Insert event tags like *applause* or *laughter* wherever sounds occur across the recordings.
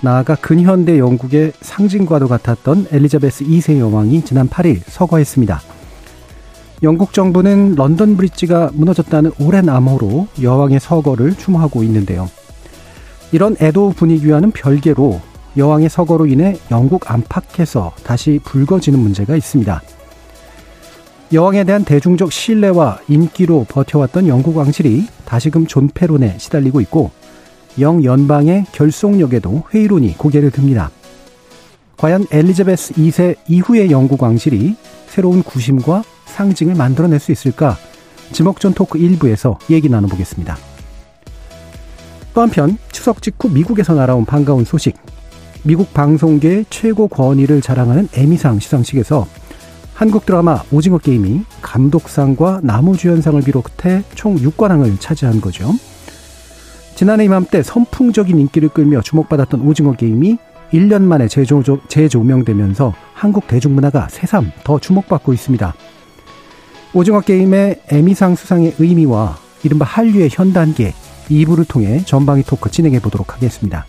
나아가 근현대 영국의 상징과도 같았던 엘리자베스 2세 여왕이 지난 8일 서거했습니다. 영국 정부는 런던 브릿지가 무너졌다는 오랜 암호로 여왕의 서거를 추모하고 있는데요. 이런 애도 분위기와는 별개로 여왕의 서거로 인해 영국 안팎에서 다시 불거지는 문제가 있습니다. 여왕에 대한 대중적 신뢰와 인기로 버텨왔던 영국 왕실이 다시금 존폐론에 시달리고 있고 영 연방의 결속력에도 회의론이 고개를 듭니다. 과연 엘리자베스 2세 이후의 영국 왕실이 새로운 구심과 상징을 만들어낼 수 있을까? 지목전 토크 1부에서 얘기 나눠보겠습니다. 또 한편 추석 직후 미국에서 날아온 반가운 소식. 미국 방송계 최고 권위를 자랑하는 에미상 시상식에서 한국 드라마 오징어 게임이 감독상과 나무주연상을 비롯해 총 6관왕을 차지한 거죠. 지난해 이맘때 선풍적인 인기를 끌며 주목받았던 오징어 게임이 1년 만에 재조, 재조명되면서 한국 대중문화가 새삼 더 주목받고 있습니다. 오징어 게임의 에미상 수상의 의미와 이른바 한류의 현 단계 2부를 통해 전방위 토크 진행해 보도록 하겠습니다.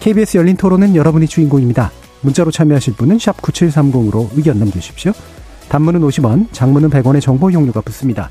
KBS 열린 토론은 여러분이 주인공입니다. 문자로 참여하실 분은 9730으로 의견 남겨주십시오. 단문은 50원, 장문은 100원의 정보 이용료가 붙습니다.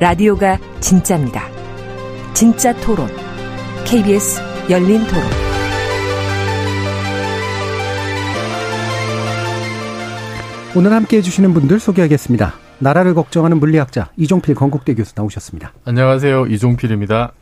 라디오가 진짜입니다. 진짜 토론, KBS 열린 토론. 오늘 함께 해주시는 분들 소개하겠습니다. 나라를 걱정하는 물리학자 이종필 건국대 교수 나오셨습니다. 안녕하세요. 이종필입니다.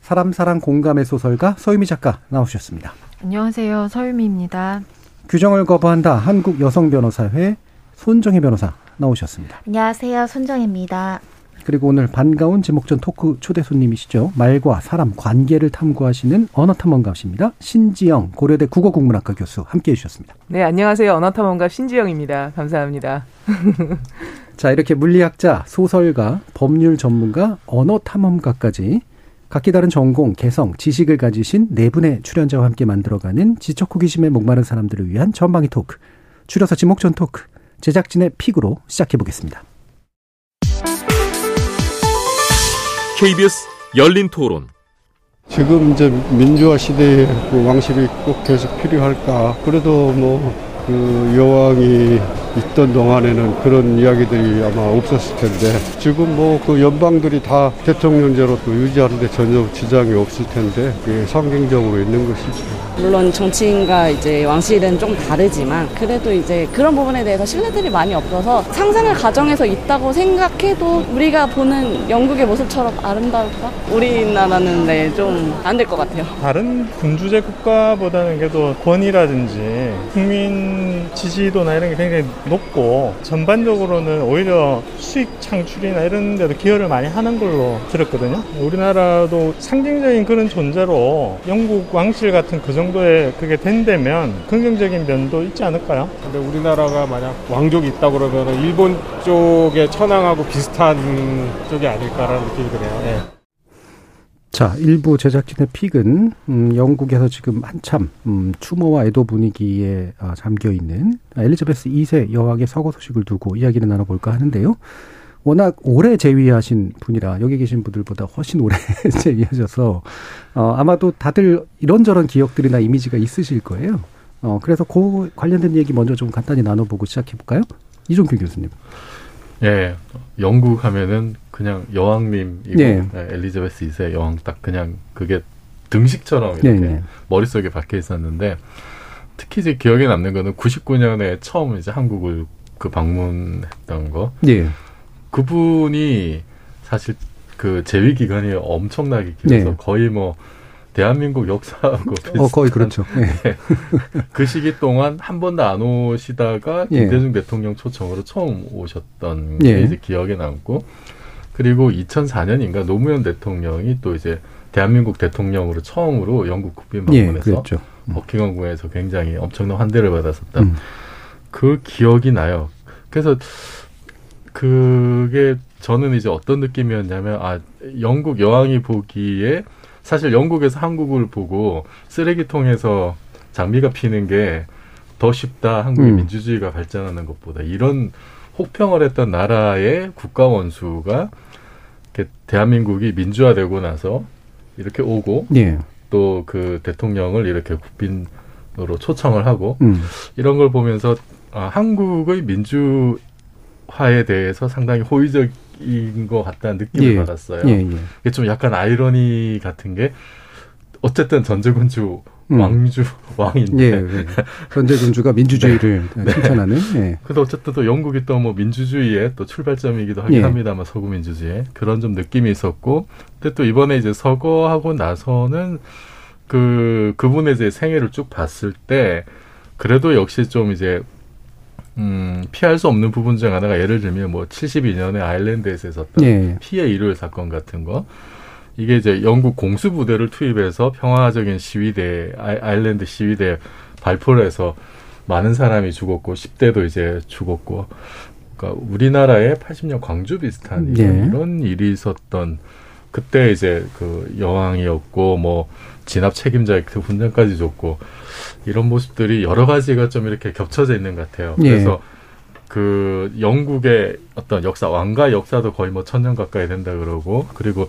사람 사랑 공감의 소설가 서유미 작가 나오셨습니다. 안녕하세요. 서유미입니다. 규정을 거부한다 한국 여성 변호사회 손정혜 변호사 나오셨습니다. 안녕하세요. 손정혜입니다. 그리고 오늘 반가운 제목전 토크 초대 손님이시죠. 말과 사람 관계를 탐구하시는 언어탐험가십니다. 신지영 고려대 국어국문학과 교수 함께해 주셨습니다. 네, 안녕하세요. 언어탐험가 신지영입니다. 감사합니다. *laughs* 자, 이렇게 물리학자, 소설가, 법률 전문가, 언어탐험가까지 각기 다른 전공, 개성, 지식을 가지신 네 분의 출연자와 함께 만들어가는 지적 호기심에 목마른 사람들을 위한 전방위 토크, 줄여서 지목전 토크, 제작진의 픽으로 시작해 보겠습니다. KBS 열린 토론. 지금 이제 민주화 시대에 그 왕실이 꼭 계속 필요할까? 그래도 뭐 그 여왕이 있던 동안에는 그런 이야기들이 아마 없었을 텐데 지금 뭐 그 연방들이 다 대통령제로 또 유지하는데 전혀 지장이 없을 텐데 그게 상징적으로 있는 것이죠. 물론 정치인과 이제 왕실은 좀 다르지만 그래도 이제 그런 부분에 대해서 신뢰들이 많이 없어서 상상을 가정해서 있다고 생각해도 우리가 보는 영국의 모습처럼 아름다울까? 우리나라는 네, 좀 안 될 것 같아요. 다른 군주제 국가보다는 그래도 권위라든지 국민 지지도나 이런 게 굉장히 높고 전반적으로는 오히려 수익 창출이나 이런 데도 기여를 많이 하는 걸로 들었거든요. 우리나라도 상징적인 그런 존재로 영국 왕실 같은 그 정도의 그게 된다면 긍정적인 면도 있지 않을까요? 근데 우리나라가 만약 왕족이 있다 그러면 일본 쪽의 천황하고 비슷한 쪽이 아닐까라는 느낌이 드네요. 네. 자, 일부 제작진의 픽은 음, 영국에서 지금 한참 음, 추모와 애도 분위기에 어, 잠겨 있는 엘리자베스 2세 여왕의 서거 소식을 두고 이야기를 나눠볼까 하는데요. 워낙 오래 재위하신 분이라 여기 계신 분들보다 훨씬 오래 *laughs* 재위하셔서 어, 아마도 다들 이런저런 기억들이나 이미지가 있으실 거예요. 어, 그래서 그 관련된 얘기 먼저 좀 간단히 나눠보고 시작해 볼까요? 이종필 교수님. 예, 영국 하면은 그냥 여왕님이고 네. 네, 엘리자베스 2세 여왕 딱 그냥 그게 등식처럼 이렇게 네, 네. 머릿속에 박혀 있었는데 특히 이제 기억에 남는 거는 99년에 처음 이제 한국을 그 방문했던 거. 예. 그분이 사실 그 재위 기간이 엄청나게 길어서 네. 거의 뭐 대한민국 역사하고 비슷한 어, 거의 그렇죠. 예. *laughs* 네. 그 시기 동안 한 번도 안 오시다가 예. 김대중 대통령 초청으로 처음 오셨던 예. 게 이제 기억에 남고 그리고 2004년인가 노무현 대통령이 또 이제 대한민국 대통령으로 처음으로 영국 국빈 예, 방문해서 그랬죠. 버킹엄 궁에서 굉장히 엄청난 환대를 받았었던 음. 그 기억이 나요. 그래서 그게 저는 이제 어떤 느낌이었냐면 아 영국 여왕이 보기에 사실 영국에서 한국을 보고 쓰레기통에서 장미가 피는 게 더 쉽다 한국의 음. 민주주의가 발전하는 것보다 이런 혹평을 했던 나라의 국가 원수가 이렇게 대한민국이 민주화되고 나서 이렇게 오고 예. 또그 대통령을 이렇게 국빈으로 초청을 하고 음. 이런 걸 보면서 아, 한국의 민주화에 대해서 상당히 호의적인 것 같다는 느낌을 예. 받았어요. 예, 예. 이게 좀 약간 아이러니 같은 게 어쨌든 전제군주 음. 왕주 *laughs* 왕인데 예, 예. 전제군주가 민주주의를 네. 칭찬하는. 예. 근데 어쨌든 또 영국이 또 뭐 민주주의의 또 출발점이기도 하긴 예. 합니다만 서구 민주주의 그런 좀 느낌이 있었고 근데 또 이번에 이제 서거하고 나서는 그 그분의 이제 생애를 쭉 봤을 때 그래도 역시 좀 이제 음 피할 수 없는 부분 중 하나가 예를 들면 뭐 72년에 아일랜드에서 있었던 예. 피해 일요일 사건 같은 거 이게 이제 영국 공수 부대를 투입해서 평화적인 시위대 아일랜드 시위대 발표를 해서 많은 사람이 죽었고 10대도 이제 죽었고 그러니까 우리나라의 80년 광주 비슷한 예. 이런, 이런 일이 있었던 그때 이제 그 여왕이었고 뭐 진압 책임자의 그 훈장까지 줬고 이런 모습들이 여러 가지가 좀 이렇게 겹쳐져 있는 것 같아요. 예. 그래서 그 영국의 어떤 역사 왕가 역사도 거의 뭐 천년 가까이 된다 그러고 그리고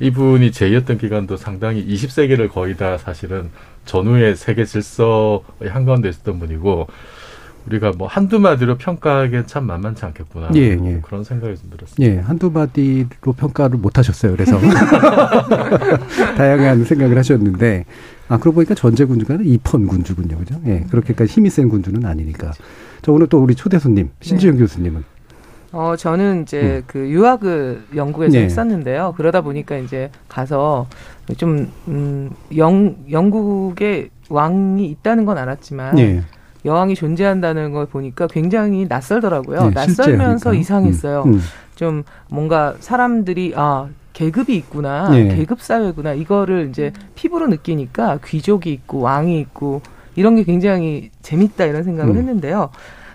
이분이 제2였던 기간도 상당히 20세기를 거의 다 사실은 전후의 세계 질서의 한가운데 있었던 분이고 우리가 뭐 한두 마디로 평가하기엔 참 만만치 않겠구나 예, 예. 그런 생각이 좀 들었어요. 예, 한두 마디로 평가를 못 하셨어요. 그래서. *laughs* *laughs* 다양한 생각을 하셨는데, 아, 그러고 보니까 전제군주가 이펀 군주군요. 그죠? 예, 그렇게까지 힘이 센 군주는 아니니까. 자, 오늘 또 우리 초대 손님, 신지영 네. 교수님은. 어, 저는 이제 음. 그 유학을 영국에서 네. 했었는데요. 그러다 보니까 이제 가서 좀, 음, 영, 영국에 왕이 있다는 건 알았지만 예. 여왕이 존재한다는 걸 보니까 굉장히 낯설더라고요. 네, 낯설면서. 이상했어요. 음, 음. 좀 뭔가 사람들이 아 계급이 있구나 네. 계급 사회구나 이거를 이제 피부로 느끼니까 귀족이 있고 왕이 있고 이런 게 굉장히 재밌다 이런 생각을 음. 했는데요.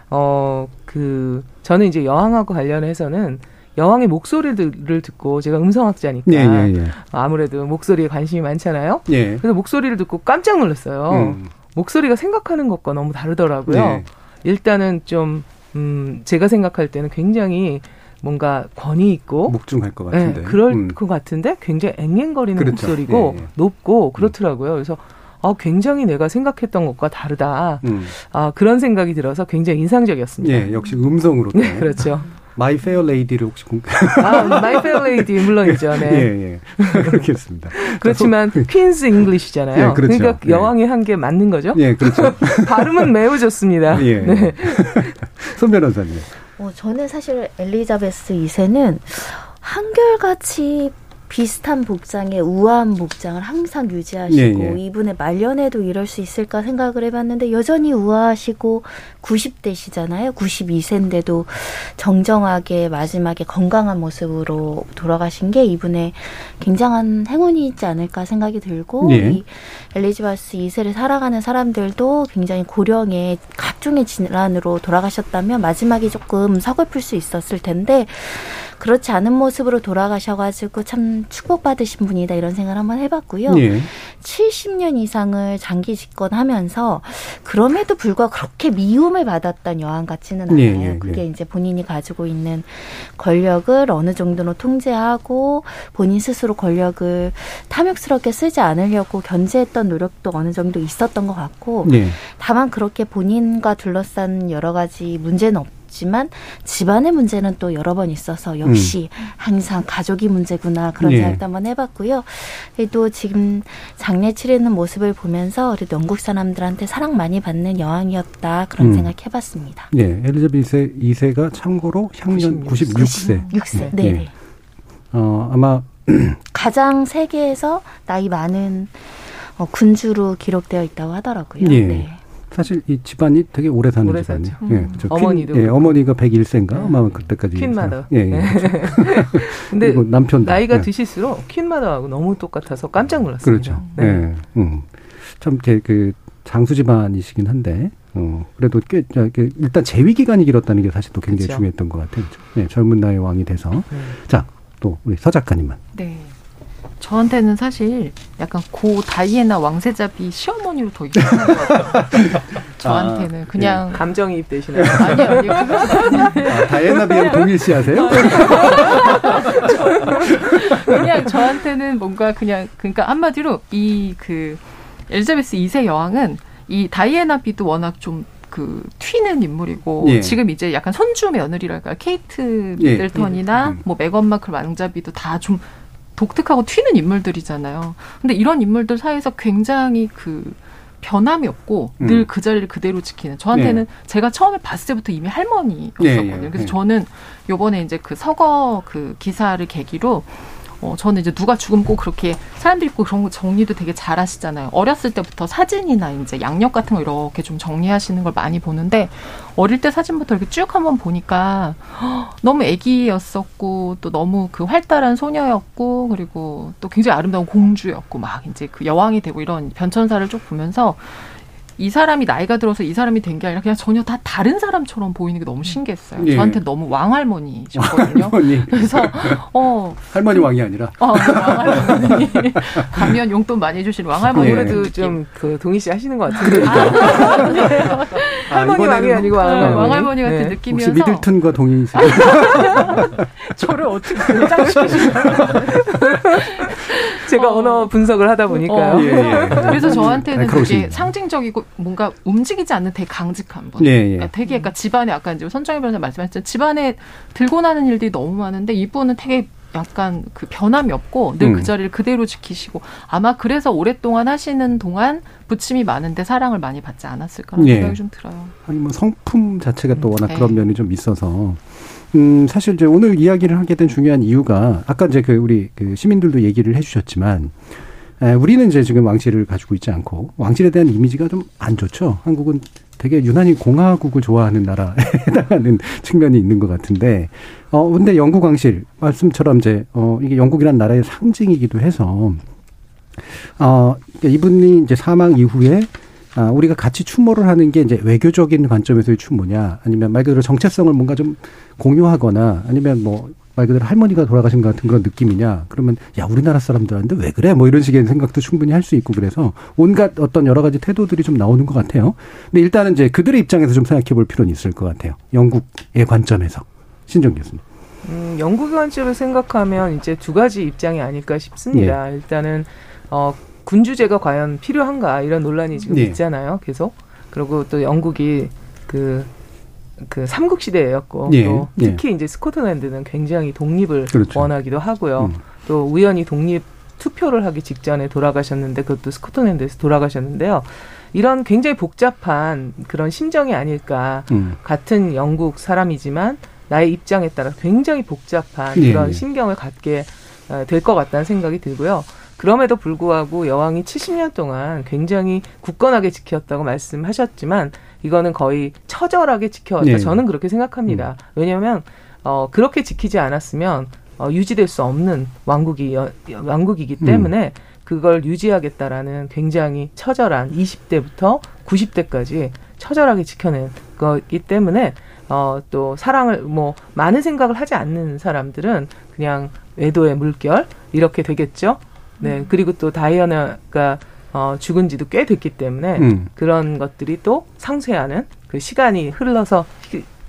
어 그 저는 이제 여왕하고 관련해서는 여왕의 목소리를 듣고 제가 음성학자니까 예, 예, 예. 아무래도 목소리에 관심이 많잖아요. 예. 그래서 목소리를 듣고 깜짝 놀랐어요. 음. 목소리가 생각하는 것과 너무 다르더라고요. 네. 일단은 좀, 음, 제가 생각할 때는 굉장히 뭔가 권위 있고, 묵중할 것 같은데. 네, 그럴 음. 것 같은데 굉장히 앵앵거리는 그렇죠. 목소리고 예, 예. 높고 그렇더라고요. 그래서 아, 굉장히 내가 생각했던 것과 다르다. 음. 아, 그런 생각이 들어서 굉장히 인상적이었습니다. 예, 역시 음성으로. 또. 네, 그렇죠. My Fair Lady를 혹시 공... 아, My Fair Lady 물론이죠. *laughs* 네. 예, 예. 그렇겠습니다. 그렇지만 Queen's English잖아요. 예, 그렇죠. 러니까 예. 여왕이 한 게 맞는 거죠? 예, 그렇죠. *laughs* 발음은 매우 좋습니다. 예. 네. *laughs* 손 변호사님. 어, 저는 사실 엘리자베스 2세는 한결같이 비슷한 복장의 우아한 복장을 항상 유지하시고 예, 예. 이분의 말년에도 이럴 수 있을까 생각을 해봤는데 여전히 우아하시고 90대시잖아요. 92세인데도 정정하게 마지막에 건강한 모습으로 돌아가신 게 이분의 굉장한 행운이 있지 않을까 생각이 들고 예. 이 엘리자베스 2세를 살아가는 사람들도 굉장히 고령의 각종의 질환으로 돌아가셨다면 마지막이 조금 서글플 수 있었을 텐데 그렇지 않은 모습으로 돌아가셔가지고 참 축복받으신 분이다 이런 생각을 한번 해봤고요. 예. 70년 이상을 장기 집권하면서 그럼에도 불구하고 그렇게 미움을 받았던 여왕 같지는 않아요. 예, 예, 그게 예. 이제 본인이 가지고 있는 권력을 어느 정도는 통제하고 본인 스스로 권력을 탐욕스럽게 쓰지 않으려고 견제했던 노력도 어느 정도 있었던 것 같고 예. 다만 그렇게 본인과 둘러싼 여러 가지 문제는 없. 있지만 집안의 문제는 또 여러 번 있어서 역시 음. 항상 가족이 문제구나 그런 예. 생각도 한번 해봤고요. 그래도 지금 장례 치르는 모습을 보면서 그래도 영국 사람들한테 사랑 많이 받는 여왕이었다 그런 음. 생각 해봤습니다. 예, 엘리자베스 2세가 참고로 향년 96세. 96세. 네. 네. 어, 아마 *clears throat* 가장 세계에서 나이 많은 어, 군주로 기록되어 있다고 하더라고요. 예. 네. 사실 이 집안이 되게 오래 사는 오래 집안이에요. 예, 음. 어머니도 예, 어머니가 101세인가 네. 아마 그때까지 퀸마더. 예. 예. *laughs* 근데 남편 나이가 예. 드실수록 퀸마더하고 너무 똑같아서 깜짝 놀랐습니다. 그렇죠. 네. 예. 음. 참그 장수 집안이시긴 한데 어, 그래도 꽤 일단 재위 기간이 길었다는 게 사실 또 굉장히 그렇죠. 중요했던 것 같아요. 네, 젊은 나이 왕이 돼서 네. 자 또 우리 서 작가님만. 네. 저한테는 사실 약간 고 다이애나 왕세자비 시어머니로 더 익숙한 것 같아요. *laughs* 저한테는 아, 그냥 네. 감정이입 되시나요? 아니요, 아니요. 아, 다이애나 비랑 동일시 하세요? *laughs* 그냥 저한테는 뭔가 그냥 그러니까 한마디로 이 그 엘리자베스 2세 여왕은 이 다이애나 비도 워낙 좀그 튀는 인물이고 예. 지금 이제 약간 손주 며느리랄까 케이트 예. 미들턴이나 예. 음. 뭐 메건 마클 왕자비도 다 좀 독특하고 튀는 인물들이잖아요. 근데 이런 인물들 사이에서 굉장히 그 변함이 없고 음. 늘그 자리를 그대로 지키는 저한테는 네. 제가 처음에 봤을 때부터 이미 할머니였었거든요. 네, 그래서 네. 저는 요번에 이제 그 서거 그 기사를 계기로 어, 저는 이제 누가 죽으면 꼭 그렇게 사람들이 꼭 그런 거 정리도 되게 잘 하시잖아요. 어렸을 때부터 사진이나 이제 양력 같은 거 이렇게 좀 정리하시는 걸 많이 보는데 어릴 때 사진부터 이렇게 쭉 한번 보니까 너무 애기였었고 또 너무 그 활달한 소녀였고 그리고 또 굉장히 아름다운 공주였고 막 이제 그 여왕이 되고 이런 변천사를 쭉 보면서 이 사람이 나이가 들어서 이 사람이 된 게 아니라 그냥 전혀 다 다른 사람처럼 보이는 게 너무 신기했어요. 예. 저한테 너무 왕할머니셨거든요. 왕할머니. 그래서 어 할머니 왕이 아니라 어, 왕할머니 가면 용돈 많이 주신 왕할머니 아무래도 예. 좀그 동희 씨 하시는 것 같은데 아, 할머니 왕이 아니고 왕할머니, 네, 왕할머니 같은 네. 느낌이어서 혹시 미들튼과 동희 씨 *laughs* 저를 어떻게 등장시키시나요? *laughs* 제가 어. 언어 분석을 하다 보니까요. 어, 예, 예. 그래서 저한테는 아, 되게 상징적이고 뭔가 움직이지 않는 되게 강직한 분. 예, 예. 그러니까 되게 그러니까 집안에 아까 이제 선정희 변호사 말씀하셨지만 집안에 들고 나는 일들이 너무 많은데 이분은 되게 약간 그 변함이 없고 늘그 음. 자리를 그대로 지키시고 아마 그래서 오랫동안 하시는 동안 부침이 많은데 사랑을 많이 받지 않았을까라는 예. 생각이 좀 들어요. 아니 뭐 성품 자체가 또 워낙 음. 그런 면이 좀 있어서 음 사실 이제 오늘 이야기를 하게 된 중요한 이유가 아까 이제 그 우리 그 시민들도 얘기를 해주셨지만 에, 우리는 이제 지금 왕실을 가지고 있지 않고 왕실에 대한 이미지가 좀 안 좋죠. 한국은 되게 유난히 공화국을 좋아하는 나라에 *laughs* 해당하는 측면이 있는 것 같은데, 어, 근데 영국 왕실, 말씀처럼 이제, 어, 이게 영국이란 나라의 상징이기도 해서, 어, 이분이 이제 사망 이후에 아, 우리가 같이 추모를 하는 게 이제 외교적인 관점에서의 추모냐, 아니면 말 그대로 정체성을 뭔가 좀 공유하거나, 아니면 뭐 말 그대로 할머니가 돌아가신 것 같은 그런 느낌이냐 그러면 야 우리나라 사람들한테 왜 그래 뭐 이런 식의 생각도 충분히 할 수 있고 그래서 온갖 어떤 여러 가지 태도들이 좀 나오는 것 같아요. 근데 일단은 이제 그들의 입장에서 좀 생각해 볼 필요는 있을 것 같아요. 영국의 관점에서 신정 교수님. 음, 영국의 관점을 생각하면 이제 두 가지 입장이 아닐까 싶습니다. 예. 일단은 어 군주제가 과연 필요한가 이런 논란이 지금 예. 있잖아요. 계속 그리고 또 영국이 그그 삼국 시대였고 예, 또 예. 특히 예. 이제 스코틀랜드는 굉장히 독립을 그렇죠. 원하기도 하고요. 음. 또 우연히 독립 투표를 하기 직전에 돌아가셨는데 그것도 스코틀랜드에서 돌아가셨는데요. 이런 굉장히 복잡한 그런 심정이 아닐까. 음. 같은 영국 사람이지만 나의 입장에 따라 굉장히 복잡한 예, 그런 예. 심경을 갖게 어, 될것 같다는 생각이 들고요. 그럼에도 불구하고 여왕이 70년 동안 굉장히 굳건하게 지켰다고 말씀하셨지만 이거는 거의 처절하게 지켜왔다. 네. 저는 그렇게 생각합니다. 음. 왜냐하면 어, 그렇게 지키지 않았으면 어, 유지될 수 없는 왕국이 왕국이기 음. 때문에 음. 그걸 유지하겠다라는 굉장히 처절한 20대부터 90대까지 처절하게 지켜낸 거기 때문에 어, 또 사랑을 뭐 많은 생각을 하지 않는 사람들은 그냥 외도의 물결 이렇게 되겠죠. 네. 음. 그리고 또 다이어나가 어, 죽은 지도 꽤 됐기 때문에 음. 그런 것들이 또 상쇄하는 그 시간이 흘러서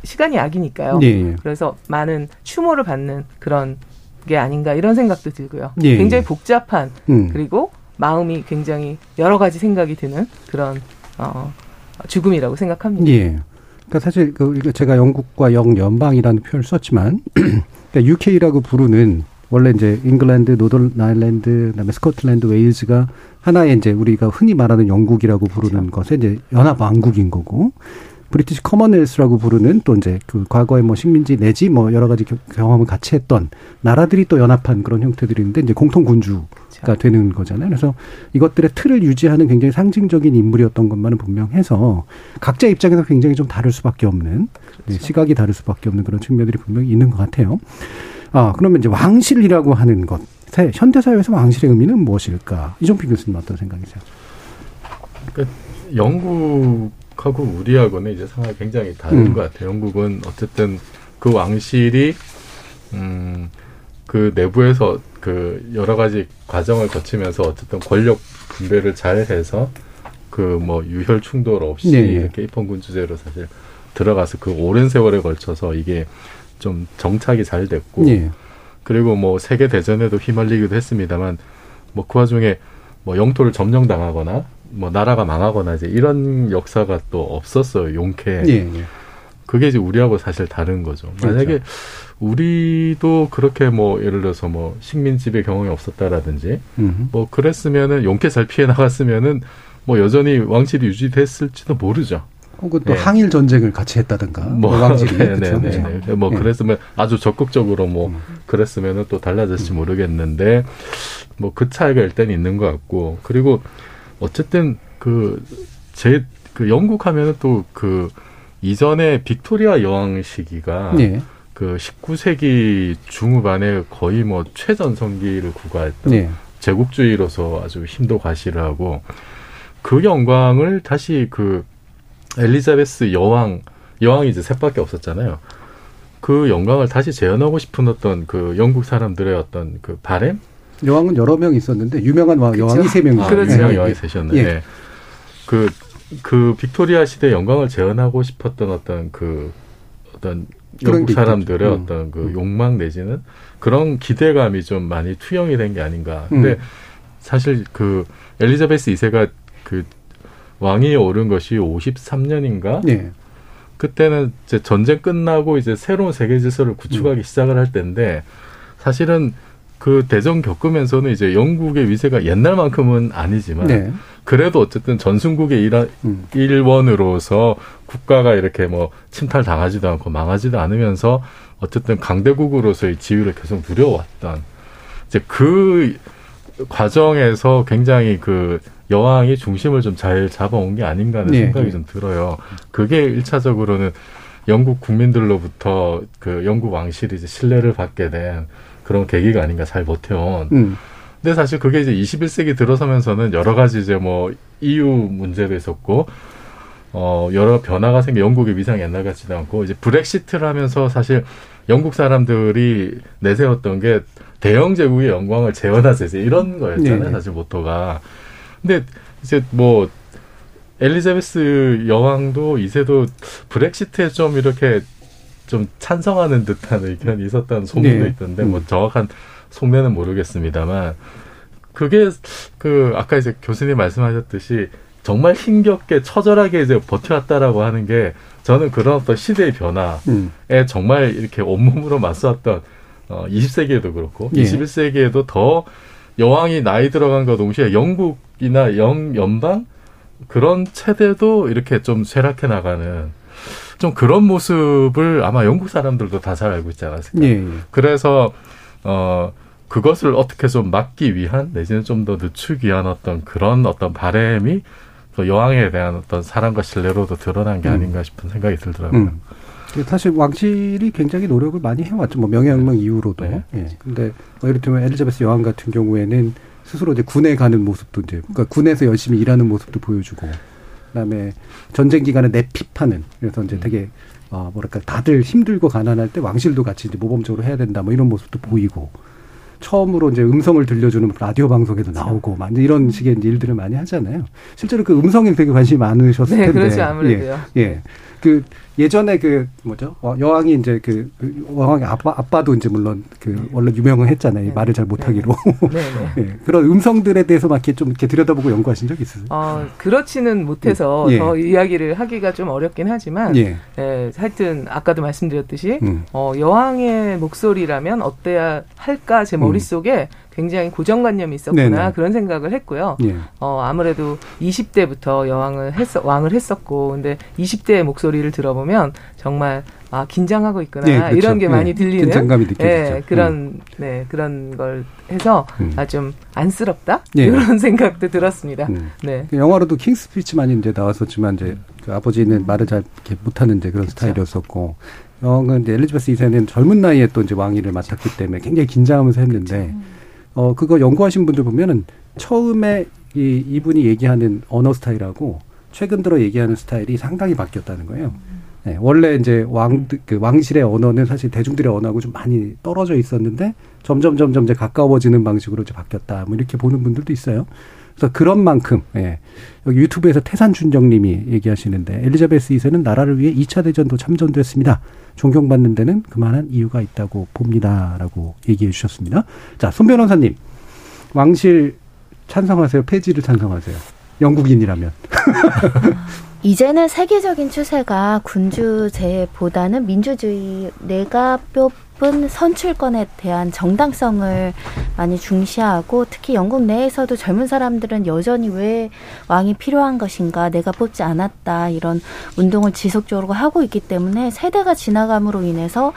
시, 간이 약이니까요. 예, 예. 그래서 많은 추모를 받는 그런 게 아닌가 이런 생각도 들고요. 예, 예. 굉장히 복잡한 음. 그리고 마음이 굉장히 여러 가지 생각이 드는 그런 어, 죽음이라고 생각합니다. 예. 그러니까 사실 그 제가 영국과 영연방이라는 표현을 썼지만 *clears throat* 그러니까 UK라고 부르는 원래 이제 잉글랜드, Northern Ireland, 그다음에 스코틀랜드, 웨일즈가 하나의 이제 우리가 흔히 말하는 영국이라고 부르는 그렇죠. 것에 이제 연합 왕국인 거고 British Commonwealth라고 부르는 또 이제 그 과거에 뭐 식민지 내지 뭐 여러 가지 경험을 같이 했던 나라들이 또 연합한 그런 형태들인데 이제 공통 군주가 그렇죠. 되는 거잖아요. 그래서 이것들의 틀을 유지하는 굉장히 상징적인 인물이었던 것만은 분명해서 각자 입장에서 굉장히 좀 다를 수밖에 없는 그렇죠. 네, 시각이 다를 수밖에 없는 그런 측면들이 분명히 있는 것 같아요. 아 그러면 이제 왕실이라고 하는 것 현대 사회에서 왕실의 의미는 무엇일까? 이종필 교수님 어떤 생각이세요? 그 영국 하고 우리하고는 이제 상황이 굉장히 다른 음. 것 같아요. 영국은 어쨌든 그 왕실이 음, 그 내부에서 그 여러 가지 과정을 거치면서 어쨌든 권력 분배를 잘 해서 그 뭐 유혈 충돌 없이 네. 이렇게 입헌군 주제로 사실 들어가서 그 오랜 세월에 걸쳐서 이게 좀 정착이 잘 됐고 네. 그리고 뭐 세계 대전에도 휘말리기도 했습니다만 뭐 그 와중에 뭐 영토를 점령당하거나 뭐 나라가 망하거나 이제 이런 역사가 또 없었어요 용케. 예, 예. 그게 이제 우리하고 사실 다른 거죠. 만약에 그렇죠. 우리도 그렇게 뭐 예를 들어서 뭐 식민 지배 경험이 없었다라든지 음흠. 뭐 그랬으면은 용케 잘 피해 나갔으면은 뭐 여전히 왕실이 유지됐을지도 모르죠. 혹은 또 네. 항일 전쟁을 같이 했다든가 뭐, 뭐 왕실이 *laughs* 네, 네, 네, 네. 뭐 네. 그랬으면 아주 적극적으로 뭐 음. 그랬으면은 또 달라졌을지 음. 모르겠는데 뭐 그 차이가 일단 있는 것 같고 그리고 어쨌든 그 제그 그 영국 하면은 또 그 이전에 빅토리아 여왕 시기가 네. 그 19세기 중후반에 거의 뭐 최전성기를 구가했던 네. 제국주의로서 아주 힘도 과시를 하고 그 영광을 다시 그 엘리자베스 여왕 여왕이 이제 셋밖에 없었잖아요. 그 영광을 다시 재현하고 싶은 어떤 그 영국 사람들의 어떤 그 바램 여왕은 여러 명 있었는데 유명한 왕, 여왕이 세 명이죠. 아, 그렇죠. 유명 여왕이 셋이었네. 예. 그, 그 빅토리아 시대 영광을 재현하고 싶었던 어떤 그 어떤 영국 사람들의 음. 어떤 그 음. 욕망 내지는 그런 기대감이 좀 많이 투영이 된 게 아닌가. 근데 음. 사실 그 엘리자베스 2세가 그 왕위에 오른 것이 53년인가? 예. 그때는 이제 전쟁 끝나고 이제 새로운 세계 질서를 구축하기 음. 시작을 할 때인데 사실은 그 대전 겪으면서는 이제 영국의 위세가 옛날만큼은 아니지만 네. 그래도 어쨌든 전순국의 일한, 음. 일원으로서 국가가 이렇게 뭐 침탈 당하지도 않고 망하지도 않으면서 어쨌든 강대국으로서의 지위를 계속 누려왔던 이제 그 과정에서 굉장히 그 여왕이 중심을 좀 잘 잡아온 게 아닌가 하는 네. 생각이 좀 들어요. 그게 일차적으로는 영국 국민들로부터 그 영국 왕실이 이제 신뢰를 받게 된 그런 계기가 아닌가 잘 못해온. 음. 근데 사실 그게 이제 21세기 들어서면서는 여러 가지 이제 뭐 EU 문제도 있었고 어 여러 변화가 생겨 영국의 위상이 옛날 같지도 않고 이제 브렉시트를 하면서 사실 영국 사람들이 내세웠던 게 대영 제국의 영광을 재현하자 이런 거였잖아요. 네. 사실 모토가. 근데 이제 뭐 엘리자베스 여왕도 이세도 브렉시트에 좀 이렇게 좀 찬성하는 듯한 의견이 있었다는 소문도 네. 있던데 뭐 음. 정확한 속내는 모르겠습니다만 그게 그 아까 이제 교수님 말씀하셨듯이 정말 힘겹게 처절하게 이제 버텨왔다라고 하는 게 저는 그런 어떤 시대의 변화에 음. 정말 이렇게 온몸으로 맞서왔던 어 20세기에도 그렇고 예. 21세기에도 더 여왕이 나이 들어간 것 동시에 영국이나 영 연방 그런 체대도 이렇게 좀 쇠락해 나가는 좀 그런 모습을 아마 영국 사람들도 다 잘 알고 있지 않았을까. 예, 예. 그래서 어 그것을 어떻게 좀 막기 위한 내지는 좀 더 늦추기 위한 어떤 그런 어떤 바램이 또 여왕에 대한 어떤 사랑과 신뢰로도 드러난 게 음. 아닌가 싶은 생각이 들더라고요. 음. 사실 왕실이 굉장히 노력을 많이 해왔죠. 뭐 명예혁명 이후로도. 네. 예. 근데 뭐 예를 들면 엘리자베스 여왕 같은 경우에는 스스로 이제 군에 가는 모습도 이제 그러니까 군에서 열심히 일하는 모습도 보여주고 그다음에 전쟁 기간에 내핍하는 그래서 이제 음. 되게 어 뭐랄까 다들 힘들고 가난할 때 왕실도 같이 이제 모범적으로 해야 된다 뭐 이런 모습도 보이고 처음으로 이제 음성을 들려주는 라디오 방송에도 그렇죠. 나오고 막 이런 식의 일들을 많이 하잖아요. 실제로 그 음성에 되게 관심이 많으셨을 네, 텐데. 그렇지 아무래도요. 예, 예. 그 예전에 그 뭐죠 여왕이 이제 그 왕왕의 아빠 아빠도 이제 물론 그 네. 원래 유명을 했잖아요 네. 말을 잘 못하기로 네. *laughs* 네. 그런 음성들에 대해서 막 이렇게 좀 이렇게 들여다보고 연구하신 적 있으세요? 어 그렇지는 못해서 예. 더 이야기를 하기가 좀 어렵긴 하지만 예. 예 하여튼 아까도 말씀드렸듯이 음. 어 여왕의 목소리라면 어때야 할까 제 머릿 속에 음. 굉장히 고정관념이 있었구나 네네. 그런 생각을 했고요. 예. 어 아무래도 20대부터 여왕을 했어 왕을 했었고 근데 20대의 목소리를 들어보면 정말 아 긴장하고 있구나 네, 그렇죠. 이런 게 많이 네, 들리는 긴장감이 느껴지죠. 네, 그런 음. 네 그런 걸 해서 음. 아좀 안쓰럽다 네. 이런 *laughs* 생각도 들었습니다. 음. 네그 영화로도 킹스피치만이 이제 나왔었지만 이제 그 아버지는 말을 잘 이렇게 못하는 이제 그런 그렇죠. 스타일이었었고 영은 이제 엘리자베스 2세는 젊은 나이에 또 이제 왕위를 맡았기 때문에 굉장히 긴장하면서 했는데. 그렇죠. 어, 그거 연구하신 분들 보면은 처음에 이, 이분이 얘기하는 언어 스타일하고 최근 들어 얘기하는 스타일이 상당히 바뀌었다는 거예요. 네, 원래 이제 왕, 그 왕실의 언어는 사실 대중들의 언어하고 좀 많이 떨어져 있었는데 점점 점점 이제 가까워지는 방식으로 이제 바뀌었다. 뭐 이렇게 보는 분들도 있어요. 그래서 그런 만큼, 예. 여기 유튜브에서 태산준정님이 얘기하시는데 엘리자베스 2세는 나라를 위해 2차 대전도 참전도 했습니다. 존경받는 데는 그만한 이유가 있다고 봅니다라고 얘기해 주셨습니다. 자, 손 변호사님. 왕실 찬성하세요? 폐지를 찬성하세요? 영국인이라면. *laughs* 이제는 세계적인 추세가 군주제보다는 민주주의 내가 뼈높 은 선출권에 대한 정당성을 많이 중시하고 특히 영국 내에서도 젊은 사람들은 여전히 왜 왕이 필요한 것인가 내가 뽑지 않았다 이런 운동을 지속적으로 하고 있기 때문에 세대가 지나감으로 인해서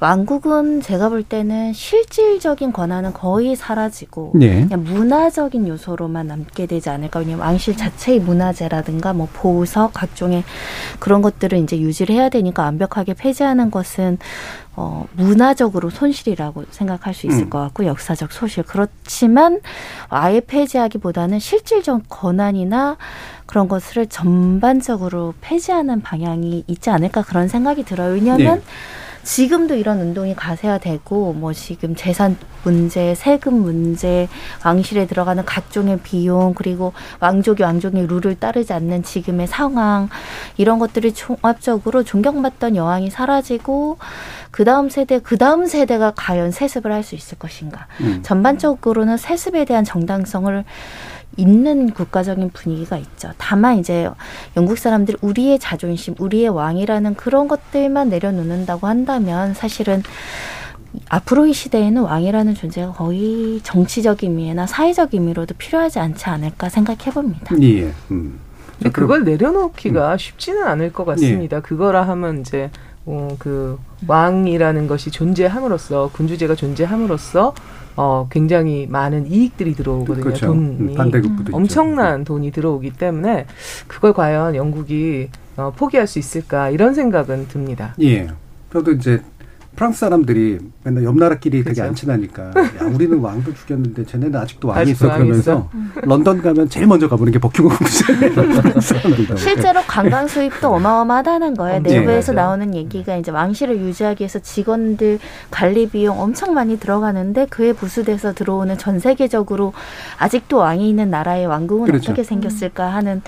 왕국은 제가 볼 때는 실질적인 권한은 거의 사라지고 네. 그냥 문화적인 요소로만 남게 되지 않을까 왜냐면 왕실 자체의 문화재라든가 뭐 보석 각종의 그런 것들을 이제 유지를 해야 되니까 완벽하게 폐지하는 것은 어, 문화적으로 손실이라고 생각할 수 있을 음. 것 같고 역사적 소실. 그렇지만 아예 폐지하기보다는 실질적 권한이나 그런 것을 전반적으로 폐지하는 방향이 있지 않을까 그런 생각이 들어요. 왜냐하면 네. 지금도 이런 운동이 가세화되고 뭐 지금 재산 문제, 세금 문제, 왕실에 들어가는 각종의 비용 그리고 왕족이 왕족의 룰을 따르지 않는 지금의 상황 이런 것들이 종합적으로 존경받던 여왕이 사라지고 그 다음 세대, 그 다음 세대가 과연 세습을 할 수 있을 것인가. 음. 전반적으로는 세습에 대한 정당성을 있는 국가적인 분위기가 있죠. 다만 이제 영국 사람들 우리의 자존심, 우리의 왕이라는 그런 것들만 내려놓는다고 한다면 사실은 앞으로의 시대에는 왕이라는 존재가 거의 정치적 의미나 사회적 의미로도 필요하지 않지 않을까 생각해 봅니다. 예. 음. 근데 그걸 내려놓기가 음. 쉽지는 않을 것 같습니다. 예. 그거라 하면 이제 어, 그 왕이라는 것이 존재함으로써 군주제가 존재함으로써 어, 굉장히 많은 이익들이 들어오거든요. 그렇죠. 돈이 음, 엄청난 있죠. 돈이 들어오기 때문에 그걸 과연 영국이 어, 포기할 수 있을까 이런 생각은 듭니다. 예. 저도 이제 프랑스 사람들이 맨날 옆 나라끼리 그렇죠. 되게 안 친하니까 야 우리는 왕도 죽였는데 쟤네는 아직도 왕이 있어 그러면서 런던 가면 제일 먼저 가보는 게 버킹엄 궁전이에요. *laughs* 실제로 관광 수입도 어마어마하다는 거예요. 네, 내부에서 네, 나오는 얘기가 이제 왕실을 유지하기 위해서 직원들 관리 비용 엄청 많이 들어가는데 그에 부수돼서 들어오는 전 세계적으로 아직도 왕이 있는 나라의 왕궁은 그렇죠. 어떻게 생겼을까 하는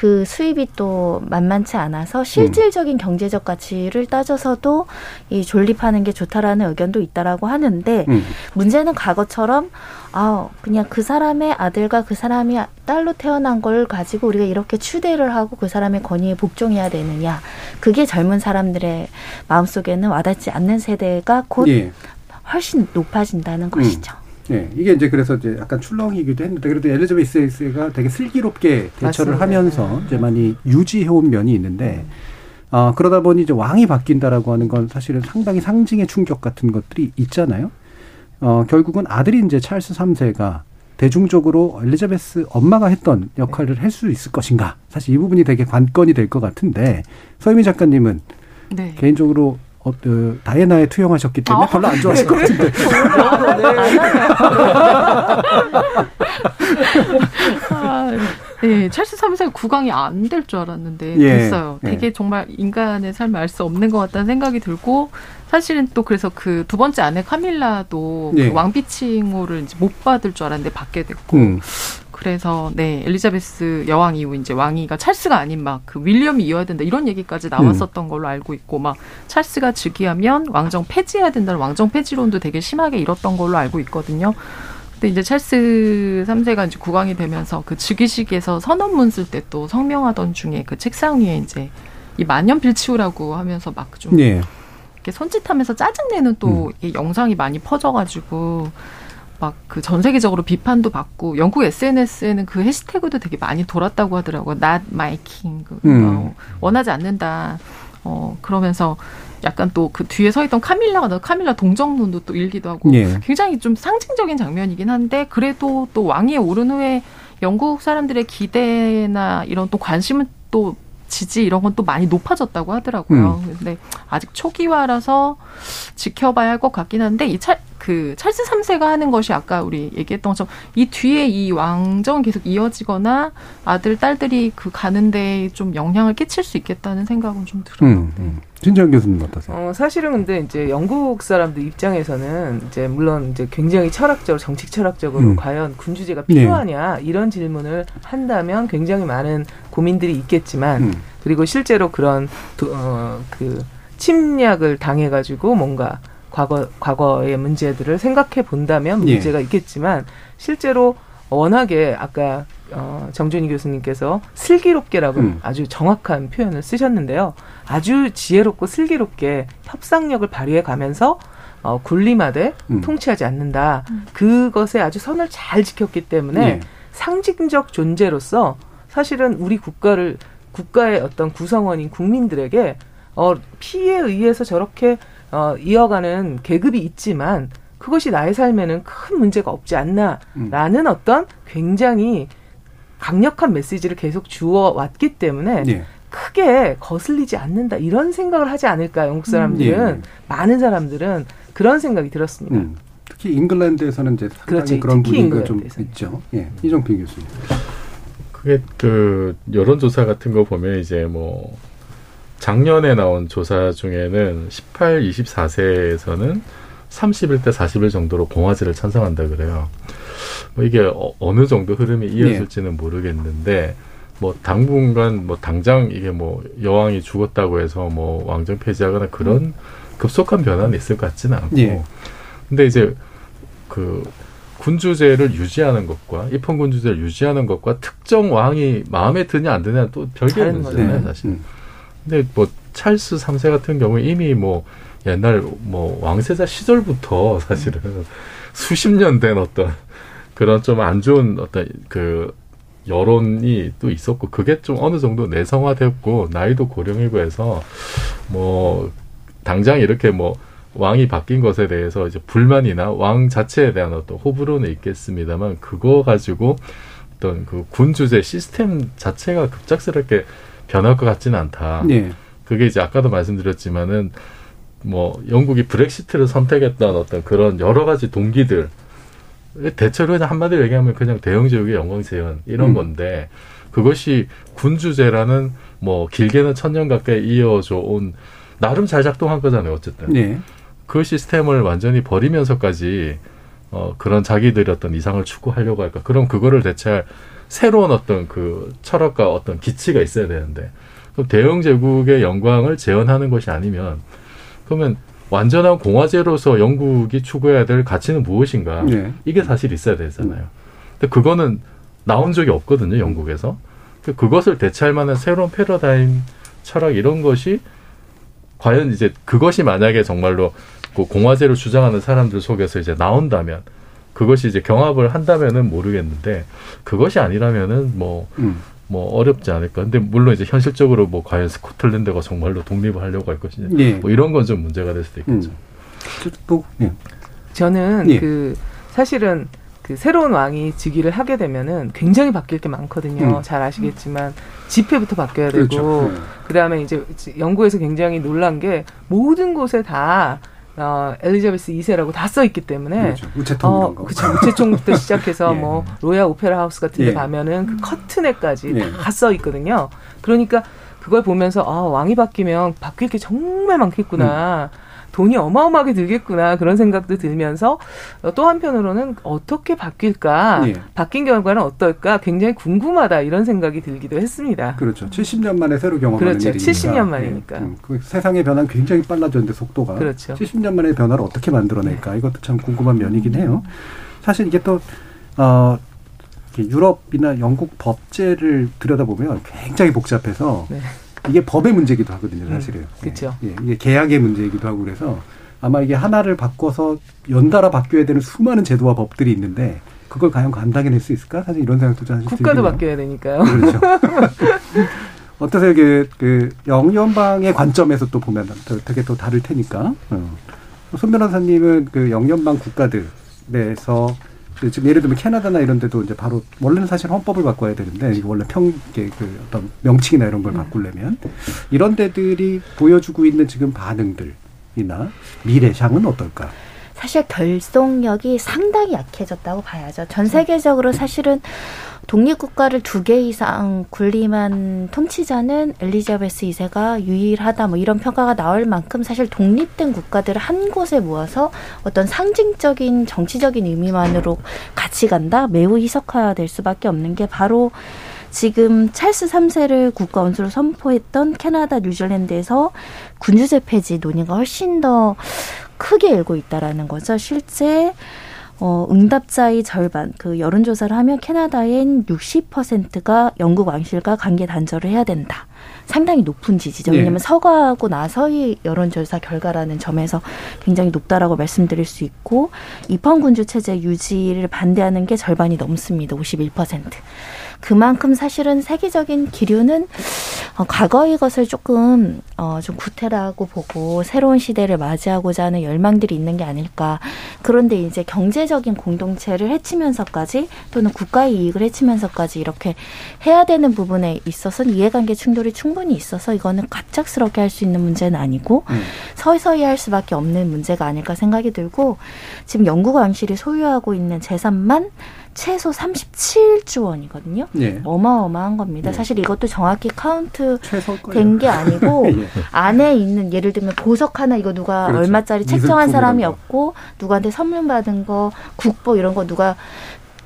그 수입이 또 만만치 않아서 실질적인 음. 경제적 가치를 따져서도 이 존립하는 게 좋다라는 의견도 있다라고 하는데 음. 문제는 과거처럼 아 그냥 그 사람의 아들과 그 사람이 딸로 태어난 걸 가지고 우리가 이렇게 추대를 하고 그 사람의 권위에 복종해야 되느냐 그게 젊은 사람들의 마음속에는 와닿지 않는 세대가 곧 예. 훨씬 높아진다는 음. 것이죠. 네, 이게 이제 그래서 이제 약간 출렁이기도 했는데 그래도 엘리자베스가 되게 슬기롭게 대처를 맞습니다. 하면서 이제 많이 유지해온 면이 있는데 어, 그러다 보니 이제 왕이 바뀐다라고 하는 건 사실은 상당히 상징의 충격 같은 것들이 있잖아요. 어, 결국은 아들이 이제 찰스 3세가 대중적으로 엘리자베스 엄마가 했던 역할을 할 수 있을 것인가. 사실 이 부분이 되게 관건이 될 것 같은데 서유미 작가님은 네. 개인적으로 어, 그, 다이애나에 투영하셨기 때문에 아, 별로 안 좋아하실 것 같은데. 아, 네, 찰스 3세 구강이 안 될 줄 알았는데 예, 됐어요. 예. 되게 예. 정말 인간의 삶을 알수 없는 것 같다는 생각이 들고 사실은 또 그래서 그 두 번째 아내 카밀라도 예. 그 왕비칭호를 이제 못 받을 줄 알았는데 받게 됐고 음. 그래서 네 엘리자베스 여왕 이후 이제 왕위가 찰스가 아닌 막 그 윌리엄이 이어야 된다 이런 얘기까지 나왔었던 음. 걸로 알고 있고 막 찰스가 즉위하면 왕정 폐지해야 된다는 왕정 폐지론도 되게 심하게 일었던 걸로 알고 있거든요. 근데 이제 찰스 3세가 이제 국왕이 되면서 그 즉위식에서 선언문 쓸 때 또 성명하던 중에 그 책상 위에 이제 이 만년필치우라고 하면서 막좀 예. 이렇게 손짓하면서 짜증내는 또 음. 영상이 많이 퍼져가지고 막 그 전 세계적으로 비판도 받고 영국 SNS에는 그 해시태그도 되게 많이 돌았다고 하더라고요. Not my king. 그 음. 어, 원하지 않는다. 어 그러면서 약간 또 그 뒤에 서 있던 카밀라가 너 카밀라 동정론도 또 일기도 하고 예. 굉장히 좀 상징적인 장면이긴 한데 그래도 또 왕위에 오른 후에 영국 사람들의 기대나 이런 또 관심은 또 지지 이런 건 또 많이 높아졌다고 하더라고요. 음. 근데 아직 초기화라서 지켜봐야 할 것 같긴 한데 이 찰, 그 찰스 3세가 하는 것이 아까 우리 얘기했던 것처럼 이 뒤에 이 왕정은 계속 이어지거나 아들 딸들이 그 가는데 좀 영향을 끼칠 수 있겠다는 생각은 좀 들어요. 음, 음. 진정 교수님 어떠세요? 어, 사실은 근데 이제 영국 사람들 입장에서는 이제 물론 이제 굉장히 철학적으로 정책 철학적으로 음. 과연 군주제가 필요하냐 네. 이런 질문을 한다면 굉장히 많은 고민들이 있겠지만 음. 그리고 실제로 그런 어, 그 침략을 당해가지고 뭔가 과거 과거의 문제들을 생각해 본다면 예. 문제가 예. 있겠지만 실제로 워낙에 아까 어, 정준희 교수님께서 슬기롭게라고 음. 아주 정확한 표현을 쓰셨는데요. 아주 지혜롭고 슬기롭게 협상력을 발휘해 가면서 어, 군림하되 음. 통치하지 않는다. 음. 그것에 아주 선을 잘 지켰기 때문에 예. 상징적 존재로서 사실은 우리 국가를 국가의 어떤 구성원인 국민들에게 어, 피에 의해서 저렇게 어, 이어가는 계급이 있지만 그것이 나의 삶에는 큰 문제가 없지 않나라는 음. 어떤 굉장히 강력한 메시지를 계속 주어 왔기 때문에 예. 크게 거슬리지 않는다 이런 생각을 하지 않을까 영국 음. 사람들은 음. 예. 많은 사람들은 그런 생각이 들었습니다. 음. 특히 잉글랜드에서는 이제 상당히 그렇죠. 그런 분위기가 좀 있죠. 예. 이종필 교수님. 그게 그 여론조사 같은 거 보면 이제 뭐 작년에 나온 조사 중에는 18, 24세에서는 31대 41 정도로 공화제를 찬성한다 그래요. 뭐 이게 어, 느 정도 흐름이 이어질지는 네. 모르겠는데 뭐 당분간 뭐 당장 이게 뭐 여왕이 죽었다고 해서 뭐 왕정 폐지하거나 그런 음. 급속한 변화는 있을 것 같지는 않고. 네. 근데 이제 그 군주제를 유지하는 것과 입헌 군주제를 유지하는 것과 특정 왕이 마음에 드냐 안 드냐 또 별개의 문제잖아요, 사실. 음. 근데 뭐 찰스 3세 같은 경우에 이미 뭐 옛날 뭐 왕세자 시절부터 사실은 수십 년 된 어떤 그런 좀 안 좋은 어떤 그 여론이 또 있었고 그게 좀 어느 정도 내성화됐고 나이도 고령이고 해서 뭐 당장 이렇게 뭐 왕이 바뀐 것에 대해서 이제 불만이나 왕 자체에 대한 어떤 호불호는 있겠습니다만 그거 가지고 어떤 그 군주제 시스템 자체가 급작스럽게 변할 것 같지는 않다. 네. 그게 이제 아까도 말씀드렸지만은 뭐 영국이 브렉시트를 선택했던 어떤 그런 여러 가지 동기들 대체로 그냥 한마디로 얘기하면 그냥 대영제국의 영광 재현 이런 음. 건데 그것이 군주제라는 뭐 길게는 천년 가까이 이어져 온 나름 잘 작동한 거잖아요 어쨌든 네. 그 시스템을 완전히 버리면서까지 어 그런 자기들의 어떤 이상을 추구하려고 할까 그럼 그거를 대체할 새로운 어떤 그 철학과 어떤 기치가 있어야 되는데 그럼 대영 제국의 영광을 재현하는 것이 아니면 그러면 완전한 공화제로서 영국이 추구해야 될 가치는 무엇인가 네. 이게 사실 있어야 되잖아요. 근데 그거는 나온 적이 없거든요 영국에서. 그것을 대체할 만한 새로운 패러다임 철학 이런 것이 과연 이제 그것이 만약에 정말로 그 공화제를 주장하는 사람들 속에서 이제 나온다면 그것이 이제 경합을 한다면은 모르겠는데 그것이 아니라면은 뭐뭐 음. 뭐 어렵지 않을까. 근데 물론 이제 현실적으로 뭐 과연 스코틀랜드가 정말로 독립을 하려고 할 것이냐. 예. 뭐 이런 건 좀 문제가 될 수도 있겠죠. 음. 또 예. 저는 예. 그 사실은 그 새로운 왕이 즉위를 하게 되면은 굉장히 바뀔 게 많거든요. 음. 잘 아시겠지만 집회부터 바뀌어야 되고 그렇죠. 네. 그다음에 이제 영국에서 굉장히 놀란 게 모든 곳에 다 어, 엘리자베스 2세라고 다 써 있기 때문에 그렇죠. 우체통 어, 그렇죠. 우체통부터 시작해서 *laughs* 예. 뭐 로얄 오페라 하우스 같은 데 예. 가면은 그 커튼에까지 예. 다써 있거든요. 그러니까 그걸 보면서 아, 왕이 바뀌면 바뀔 게 정말 많겠구나. 음. 돈이 어마어마하게 들겠구나 그런 생각도 들면서 또 한편으로는 어떻게 바뀔까 예. 바뀐 결과는 어떨까 굉장히 궁금하다 이런 생각이 들기도 했습니다. 그렇죠. 70년 만에 새로 경험하는 그렇죠. 일이니까. 70년 만이니까. 예. 음, 그 세상의 변화는 굉장히 빨라졌는데 속도가 그렇죠. 70년 만의 변화를 어떻게 만들어낼까 네. 이것도 참 궁금한 면이긴 해요. 사실 이게 또 어, 유럽이나 영국 법제를 들여다보면 굉장히 복잡해서 네. 이게 법의 문제기도 하거든요, 사실은. 음, 그렇죠. 예, 이게 계약의 문제이기도 하고 그래서 아마 이게 하나를 바꿔서 연달아 바뀌어야 되는 수많은 제도와 법들이 있는데 그걸 과연 감당해낼 수 있을까? 사실 이런 생각도 사실 국가도. 바뀌어야 되니까요. 그렇죠. *laughs* 어떠세요? 그, 그, 영연방의 관점에서 또 보면 되게 또 다를 테니까. 어. 손 변호사님은 그 영연방 국가들에서 그 지금 예를 들면 캐나다나 이런 데도 이제 바로 원래는 사실 헌법을 바꿔야 되는데 이게 원래 평, 그 어떤 명칭이나 이런 걸 음. 바꾸려면 이런 데들이 보여주고 있는 지금 반응들이나 미래상은 어떨까? 사실 결속력이 상당히 약해졌다고 봐야죠. 전 세계적으로 사실은 독립국가를 두 개 이상 군림한 통치자는 엘리자베스 2세가 유일하다 뭐 이런 평가가 나올 만큼 사실 독립된 국가들을 한 곳에 모아서 어떤 상징적인 정치적인 의미만으로 같이 간다 매우 희석화될 수밖에 없는 게 바로 지금 찰스 3세를 국가 원수로 선포했던 캐나다, 뉴질랜드에서 군주제 폐지 논의가 훨씬 더 크게 일고 있다라는 거죠. 실제 어, 응답자의 절반, 그 여론조사를 하면 캐나다엔 60%가 영국 왕실과 관계 단절을 해야 된다. 상당히 높은 지지죠. 왜냐하면 네. 서거하고 나서의 여론조사 결과라는 점에서 굉장히 높다라고 말씀드릴 수 있고 입헌군주 체제 유지를 반대하는 게 절반이 넘습니다. 51%. 그만큼 사실은 세계적인 기류는 어, 과거의 것을 조금 어, 좀 구태라고 보고 새로운 시대를 맞이하고자 하는 열망들이 있는 게 아닐까. 그런데 이제 경제적인 공동체를 해치면서까지 또는 국가의 이익을 해치면서까지 이렇게 해야 되는 부분에 있어서는 이해관계 충돌이 충분히 있어서 이거는 갑작스럽게 할 수 있는 문제는 아니고 음. 서서히 할 수밖에 없는 문제가 아닐까 생각이 들고 지금 영국 왕실이 소유하고 있는 재산만 최소 37조 원이거든요. 예. 어마어마한 겁니다. 예. 사실 이것도 정확히 카운트 된 게 아니고 *laughs* 예. 안에 있는 예를 들면 보석 하나 이거 누가 그렇죠. 얼마짜리 책정한 사람이 없고 누구한테 선물 받은 거 국보 이런 거 누가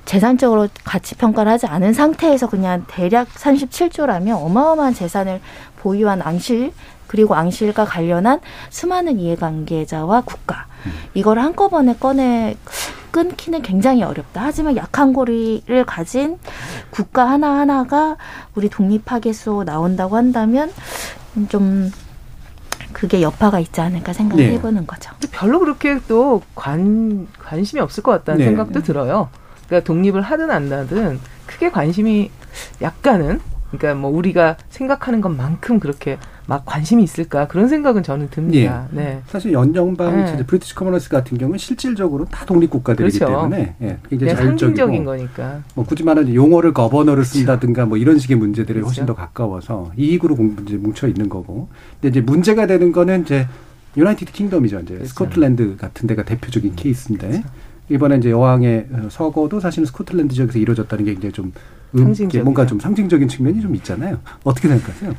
재산적으로 가치 평가를 하지 않은 상태에서 그냥 대략 37조라면 어마어마한 재산을 보유한 앙실 그리고 앙실과 관련한 수많은 이해관계자와 국가 음. 이걸 한꺼번에 꺼내 끊기는 굉장히 어렵다. 하지만 약한 고리를 가진 국가 하나하나가 우리 독립하겠소 나온다고 한다면 좀 그게 여파가 있지 않을까 생각해 보는 네. 거죠. 별로 그렇게 또 관, 관심이 없을 것 같다는 네. 생각도 네. 들어요. 그러니까 독립을 하든 안 하든 크게 관심이 약간은 그러니까 뭐 우리가 생각하는 것만큼 그렇게 막 관심이 있을까 그런 생각은 저는 듭니다. 예. 네. 사실 연정방 네. 브리티시 커머너스 같은 경우는 실질적으로 다 독립 국가들이기 그렇죠. 때문에 예, 굉장히 자율적인 거니까. 뭐 굳이 말하면 용어를 거버너를 쓴다든가 뭐 이런 식의 문제들이 그렇죠. 훨씬 더 가까워서 이익으로 이제 뭉쳐 있는 거고. 근데 이제 문제가 되는 거는 이제 United Kingdom이죠. 이제 그렇죠. 스코틀랜드 같은 데가 대표적인 음, 케이스인데. 그렇죠. 이번에 이제 여왕의 서거도 사실은 스코틀랜드 지역에서 이루어졌다는 게 이제 좀 음, 뭔가 좀 상징적인 측면이 좀 있잖아요. 어떻게 생각하세요?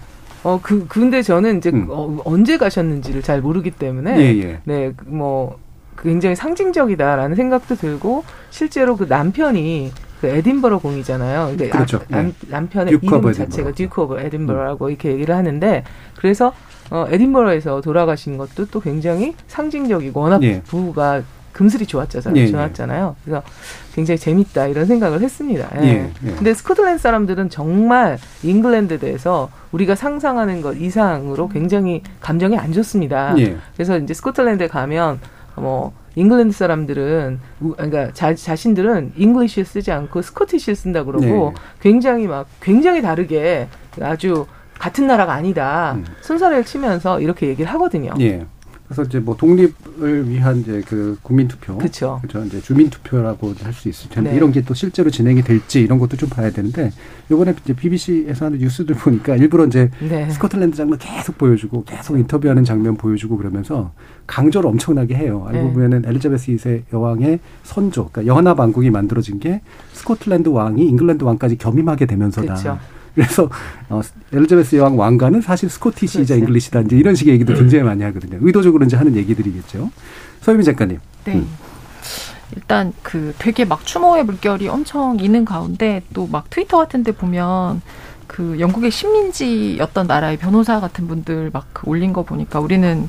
어, 그, 근데 저는 이제 음. 어, 언제 가셨는지를 잘 모르기 때문에. 예, 예. 네, 뭐, 굉장히 상징적이다라는 생각도 들고, 실제로 그 남편이 그 에딘버러 공이잖아요. 그러니까 그렇죠. 남, 네. 남편의 이름 자체가 Duke of Edinburgh라고 음. 이렇게 얘기를 하는데, 그래서 어, 에딘버러에서 돌아가신 것도 또 굉장히 상징적이고, 워낙 예. 부부가 금슬이 좋았잖아요. 예, 예, 좋았잖아요. 그래서 굉장히 재밌다 이런 생각을 했습니다. 예. 예, 예. 근데 스코틀랜드 사람들은 정말 잉글랜드에 대해서 우리가 상상하는 것 이상으로 굉장히 감정이 안 좋습니다. 예. 그래서 이제 스코틀랜드에 가면 뭐 잉글랜드 사람들은 그러니까 자, 자신들은 English 쓰지 않고 Scottish 쓴다 그러고 네. 굉장히 막 굉장히 다르게 아주 같은 나라가 아니다. 음. 순서를 치면서 이렇게 얘기를 하거든요. 예. 그래서 이제 뭐 독립을 위한 이제 그 국민 투표, 그렇죠. 그렇죠. 이제 주민 투표라고 할 수 있을 텐데 네. 이런 게 또 실제로 진행이 될지 이런 것도 좀 봐야 되는데 이번에 이제 BBC에서 하는 뉴스들 보니까 일부러 이제 네. 스코틀랜드 장면 계속 보여주고 계속 인터뷰하는 장면 보여주고 그러면서 강조를 엄청나게 해요. 알고 네. 보면은 엘리자베스 2세 여왕의 선조, 그러니까 연합 왕국이 만들어진 게 스코틀랜드 왕이 잉글랜드 왕까지 겸임하게 되면서다. 그렇죠. 그래서 어, 엘리자베스 여왕 왕가는 사실 Scottish이자 English다 이제 이런 식의 얘기도 굉장히 많이 하거든요. 의도적으로 이제 하는 얘기들이겠죠. 서유미 작가님. 네. 음. 일단 그 되게 막 추모의 물결이 엄청 있는 가운데 또 막 트위터 같은 데 보면 그 영국의 식민지였던 나라의 변호사 같은 분들 막 올린 거 보니까 우리는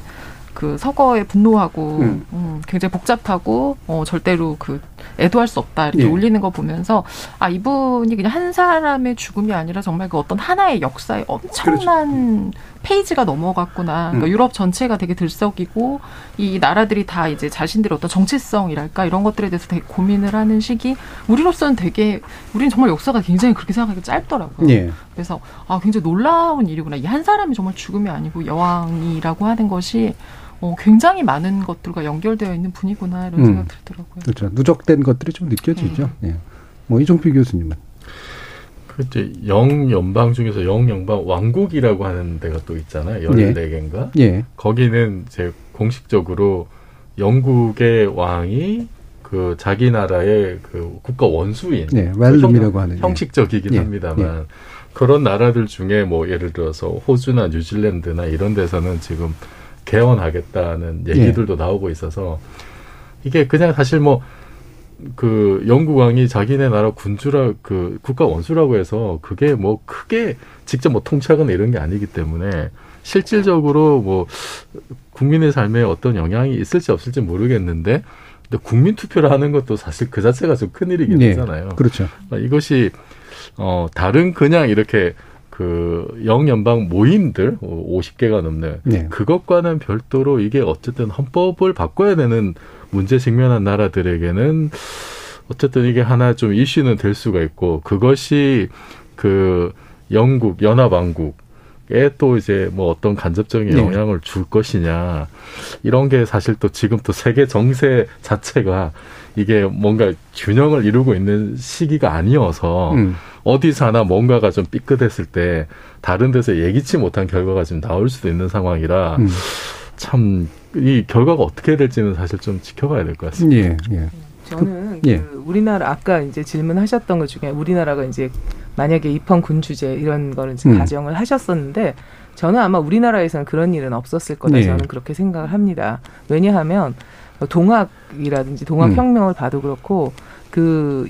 그 서거에 분노하고 음. 음, 굉장히 복잡하고 어, 절대로 그 애도할 수 없다 이렇게 예. 올리는 거 보면서 아 이분이 그냥 한 사람의 죽음이 아니라 정말 그 어떤 하나의 역사에 엄청난 그렇죠. 페이지가 넘어갔구나. 그러니까 음. 유럽 전체가 되게 들썩이고 이 나라들이 다 이제 자신들의 어떤 정체성이랄까 이런 것들에 대해서 되게 고민을 하는 시기. 우리로서는 되게 우리는 정말 역사가 굉장히 그렇게 생각하기 짧더라고요. 예. 그래서 아 굉장히 놀라운 일이구나. 이 한 사람이 정말 죽음이 아니고 여왕이라고 하는 것이 어, 굉장히 많은 것들과 연결되어 있는 분이구나 이런 음. 생각 들더라고요. 그렇죠. 누적된 것들이 좀 느껴지죠. 네. 예. 뭐 이종필 교수님은 그렇죠. 영 연방 중에서 영 연방 왕국이라고 하는 데가 또 있잖아요. 14개인가? 예. 예. 거기는 이제 공식적으로 영국의 왕이 그 자기 나라의 그 국가 원수인 네, 웰룸이라고 하는 형식적이긴 예. 합니다만 예. 그런 나라들 중에 뭐 예를 들어서 호주나 뉴질랜드나 이런 데서는 지금 개헌하겠다는 예. 얘기들도 예. 나오고 있어서 이게 그냥 사실 뭐 그 영국 왕이 자기네 나라 군주라 그 국가 원수라고 해서 그게 뭐 크게 직접 뭐 통치하거나 이런 게 아니기 때문에 실질적으로 뭐 국민의 삶에 어떤 영향이 있을지 없을지 모르겠는데 근데 국민 투표를 하는 것도 사실 그 자체가 좀 큰일이긴 네. 하잖아요. 그렇죠. 그러니까 이것이 어 다른 그냥 이렇게 그 영연방 모임들 50개가 넘는 네. 그것과는 별도로 이게 어쨌든 헌법을 바꿔야 되는 문제 직면한 나라들에게는 어쨌든 이게 하나 좀 이슈는 될 수가 있고 그것이 그 영국 연합왕국 에또 이제 뭐 어떤 간접적인 네. 영향을 줄 것이냐 이런 게 사실 또 지금 또 세계 정세 자체가 이게 뭔가 균형을 이루고 있는 시기가 아니어서 음. 어디서 하나 뭔가가 좀 삐끗했을 때 다른 데서 예기치 못한 결과가 좀 나올 수도 있는 상황이라 음. 참이 결과가 어떻게 될지는 사실 좀 지켜봐야 될 것 같습니다. 예, 예. 저는 그, 예. 그 우리나라 아까 이제 질문하셨던 것 중에 우리나라가 이제 만약에 입헌 군주제 이런 거를 음. 가정을 하셨었는데 저는 아마 우리나라에서는 그런 일은 없었을 거다 네. 저는 그렇게 생각을 합니다. 왜냐하면 동학이라든지 동학혁명을 음. 봐도 그렇고 그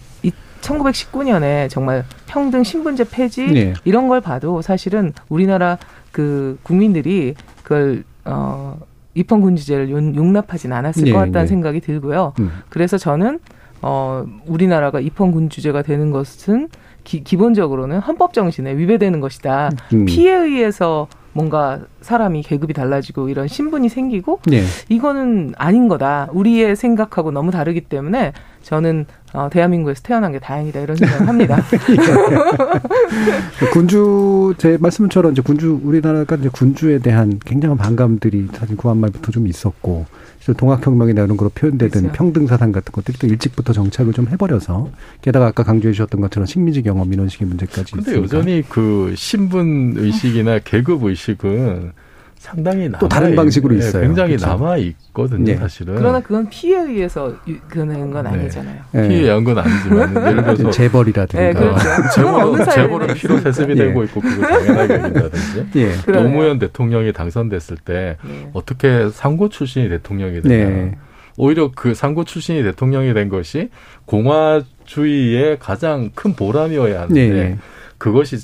1919년에 정말 평등 신분제 폐지 네. 이런 걸 봐도 사실은 우리나라 그 국민들이 그걸 어 입헌 군주제를 용납하진 않았을 네, 것 같다는 네. 생각이 들고요. 음. 그래서 저는 어 우리나라가 입헌 군주제가 되는 것은 기, 기본적으로는 헌법 정신에 위배되는 것이다. 음. 피해에 의해서 뭔가 사람이 계급이 달라지고 이런 신분이 생기고 네. 이거는 아닌 거다. 우리의 생각하고 너무 다르기 때문에 저는 어, 대한민국에서 태어난 게 다행이다 이런 생각을 합니다. 그 *laughs* 군주 제 말씀처럼 이제 군주 우리나라가 이제 군주에 대한 굉장한 반감들이 사실 구한 말부터 좀 있었고 동학혁명이나 이런 걸로 표현되던 그렇죠. 평등사상 같은 것들이 또 일찍부터 정착을 좀 해버려서 게다가 아까 강조해 주셨던 것처럼 식민지 경험 이런 식의 문제까지 근데 있으니까. 여전히 그 신분 의식이나 계급 의식은 상당히 또 다른 방식으로 네, 있어요. 굉장히 그렇죠? 남아 있거든요, 네. 사실은. 그러나 그건 피해에 의해서 그는 건 네. 아니잖아요. 네. 피해에 의한 건 아니지만 *laughs* 예를 들어서 재벌이라든가 네, 그렇죠. *laughs* 재벌은 재벌은 피로 세습이 되고 있고 그거 당연하게 아닌다든지. 예. 노무현 대통령이 당선됐을 때 네. 어떻게 상고 출신이 대통령이 되냐. 네. 오히려 그 상고 출신이 대통령이 된 것이 공화주의의 가장 큰 보람이어야 하는데 그것이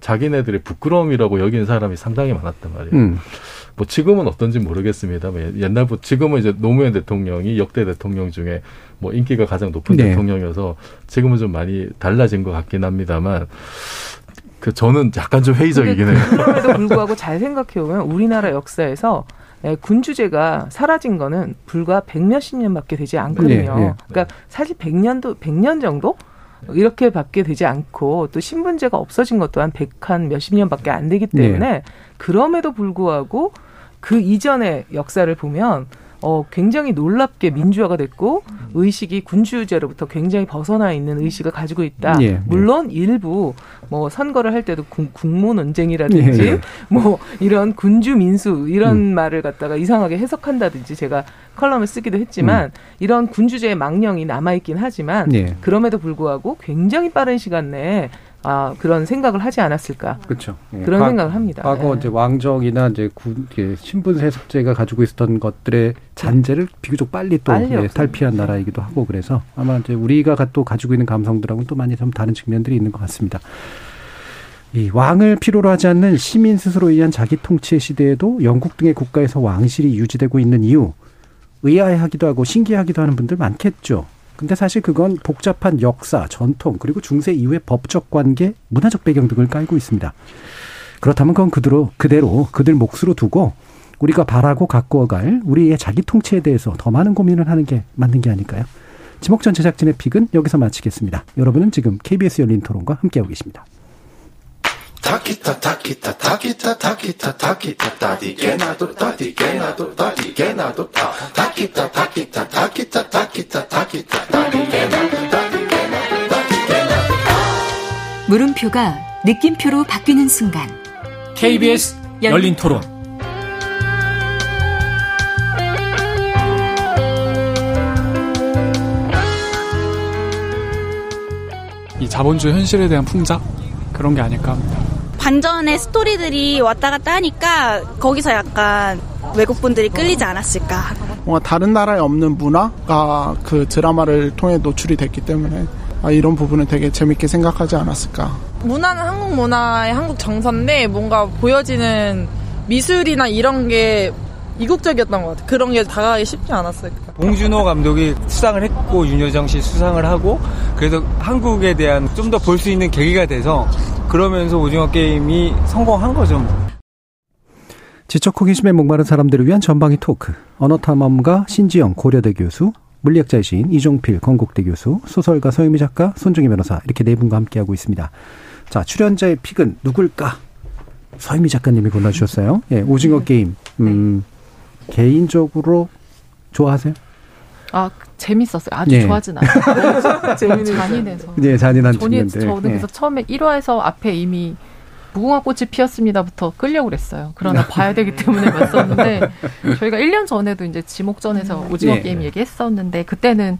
자기네들의 부끄러움이라고 여기는 사람이 상당히 많았단 말이에요. 음. 뭐 지금은 어떤지 모르겠습니다만 옛날부터 지금은 이제 노무현 대통령이 역대 대통령 중에 뭐 인기가 가장 높은 네. 대통령이어서 지금은 좀 많이 달라진 것 같긴 합니다만 그 저는 약간 좀 회의적이긴 해요. 그럼에도 불구하고 잘 생각해 보면 우리나라 역사에서 예, 군주제가 사라진 거는 불과 백몇십 년밖에 되지 않거든요. 네, 네. 그러니까 사실 백년도 백 년 정도 이렇게밖에 되지 않고 또 신분제가 없어진 것 또한 백 한 몇십 년밖에 안 되기 때문에 네. 그럼에도 불구하고 그 이전의 역사를 보면 어, 굉장히 놀랍게 민주화가 됐고 의식이 군주제로부터 굉장히 벗어나 있는 의식을 가지고 있다. 예, 예. 물론 예. 일부 뭐 선거를 할 때도 국, 모 논쟁이라든지 예, 예, 뭐 이런 군주 민수 이런 음. 말을 갖다가 이상하게 해석한다든지 제가 컬럼을 쓰기도 했지만 음. 이런 군주제의 망령이 남아 있긴 하지만 예. 그럼에도 불구하고 굉장히 빠른 시간 내에 아, 그런 생각을 하지 않았을까. 그렇죠. 예. 그런 과, 생각을 합니다. 과거 예. 이제 왕정이나 이제 군, 신분 세습제가 가지고 있었던 것들의 잔재를 비교적 빨리 또 빨리 예, 탈피한 나라이기도 하고 그래서 아마 이제 우리가 또 가지고 있는 감성들하고는 또 많이 좀 다른 측면들이 있는 것 같습니다. 이 왕을 필요로 하지 않는 시민 스스로 의한 자기 통치의 시대에도 영국 등의 국가에서 왕실이 유지되고 있는 이유 의아해하기도 하고 신기하기도 하는 분들 많겠죠. 근데 사실 그건 복잡한 역사, 전통, 그리고 중세 이후의 법적 관계, 문화적 배경 등을 깔고 있습니다. 그렇다면 그건 그대로, 그대로 그들 몫으로 두고 우리가 바라고 가꾸어갈 우리의 자기 통치에 대해서 더 많은 고민을 하는 게 맞는 게 아닐까요? 지목전 제작진의 픽은 여기서 마치겠습니다. 여러분은 지금 KBS 열린 토론과 함께하고 계십니다. 타키타 타키타 타키타 타키타 타키타 타디게 나도 타디게나도 타디게나도 타키타 타키타 타키타 타키타 타키타 타디게 나도 타디게나도 타디게나도 물음표가 느낌표로 바뀌는 순간. KBS 열린 토론. 이 자본주의 현실에 대한 풍자 그런 게 아닐까 합니다. 반전의 스토리들이 왔다 갔다 하니까 거기서 약간 외국분들이 끌리지 않았을까. 뭔가 다른 나라에 없는 문화가 그 드라마를 통해 노출이 됐기 때문에 아, 이런 부분을 되게 재밌게 생각하지 않았을까. 문화는 한국 문화의 한국 정서인데 뭔가 보여지는 미술이나 이런 게 이국적이었던 것 같아요. 그런 게 다가가기 쉽지 않았어요. 봉준호 감독이 수상을 했고 윤여정 씨 수상을 하고 그래서 한국에 대한 좀 더 볼 수 있는 계기가 돼서 그러면서 오징어 게임이 성공한 거죠. 지적 호기심에 목마른 사람들을 위한 전방위 토크. 언어탐험가 신지영 고려대 교수, 물리학자이신 이종필 건국대 교수, 소설가 서유미 작가, 손중희 변호사 이렇게 네 분과 함께하고 있습니다. 자, 출연자의 픽은 누굴까? 서유미 작가님이 골라주셨어요. 예, 오징어 게임. 음, 개인적으로 좋아하세요? 아 재밌었어요. 아주 예. 좋아하진 않아요. *laughs* 잔인해서. 네, 잔인한. 저는 예. 그래서 처음에 1화에서 앞에 이미 무궁화 꽃이 피었습니다부터 끌려고 그랬어요. 그러나 봐야 되기 *laughs* 때문에 봤었는데 저희가 1년 전에도 이제 지목전에서 오징어 예. 게임 얘기했었는데 그때는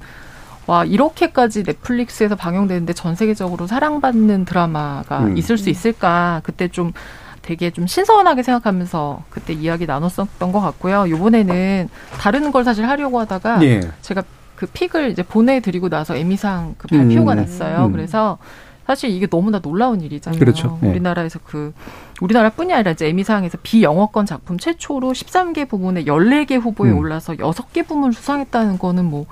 와 이렇게까지 넷플릭스에서 방영되는데 전 세계적으로 사랑받는 드라마가 음. 있을 수 있을까 그때 좀 되게 좀 신선하게 생각하면서 그때 이야기 나눴었던 것 같고요. 요번에는 다른 걸 사실 하려고 하다가 예. 제가 그 픽을 이제 보내드리고 나서 에미상 그 발표가 음. 났어요. 음. 그래서 사실 이게 너무나 놀라운 일이잖아요. 그렇죠. 예. 우리나라에서 그 우리나라뿐이 아니라 이제 에미상에서 비영어권 작품 최초로 13개 부문에 14개 후보에 음. 올라서 6개 부문을 수상했다는 거는 뭐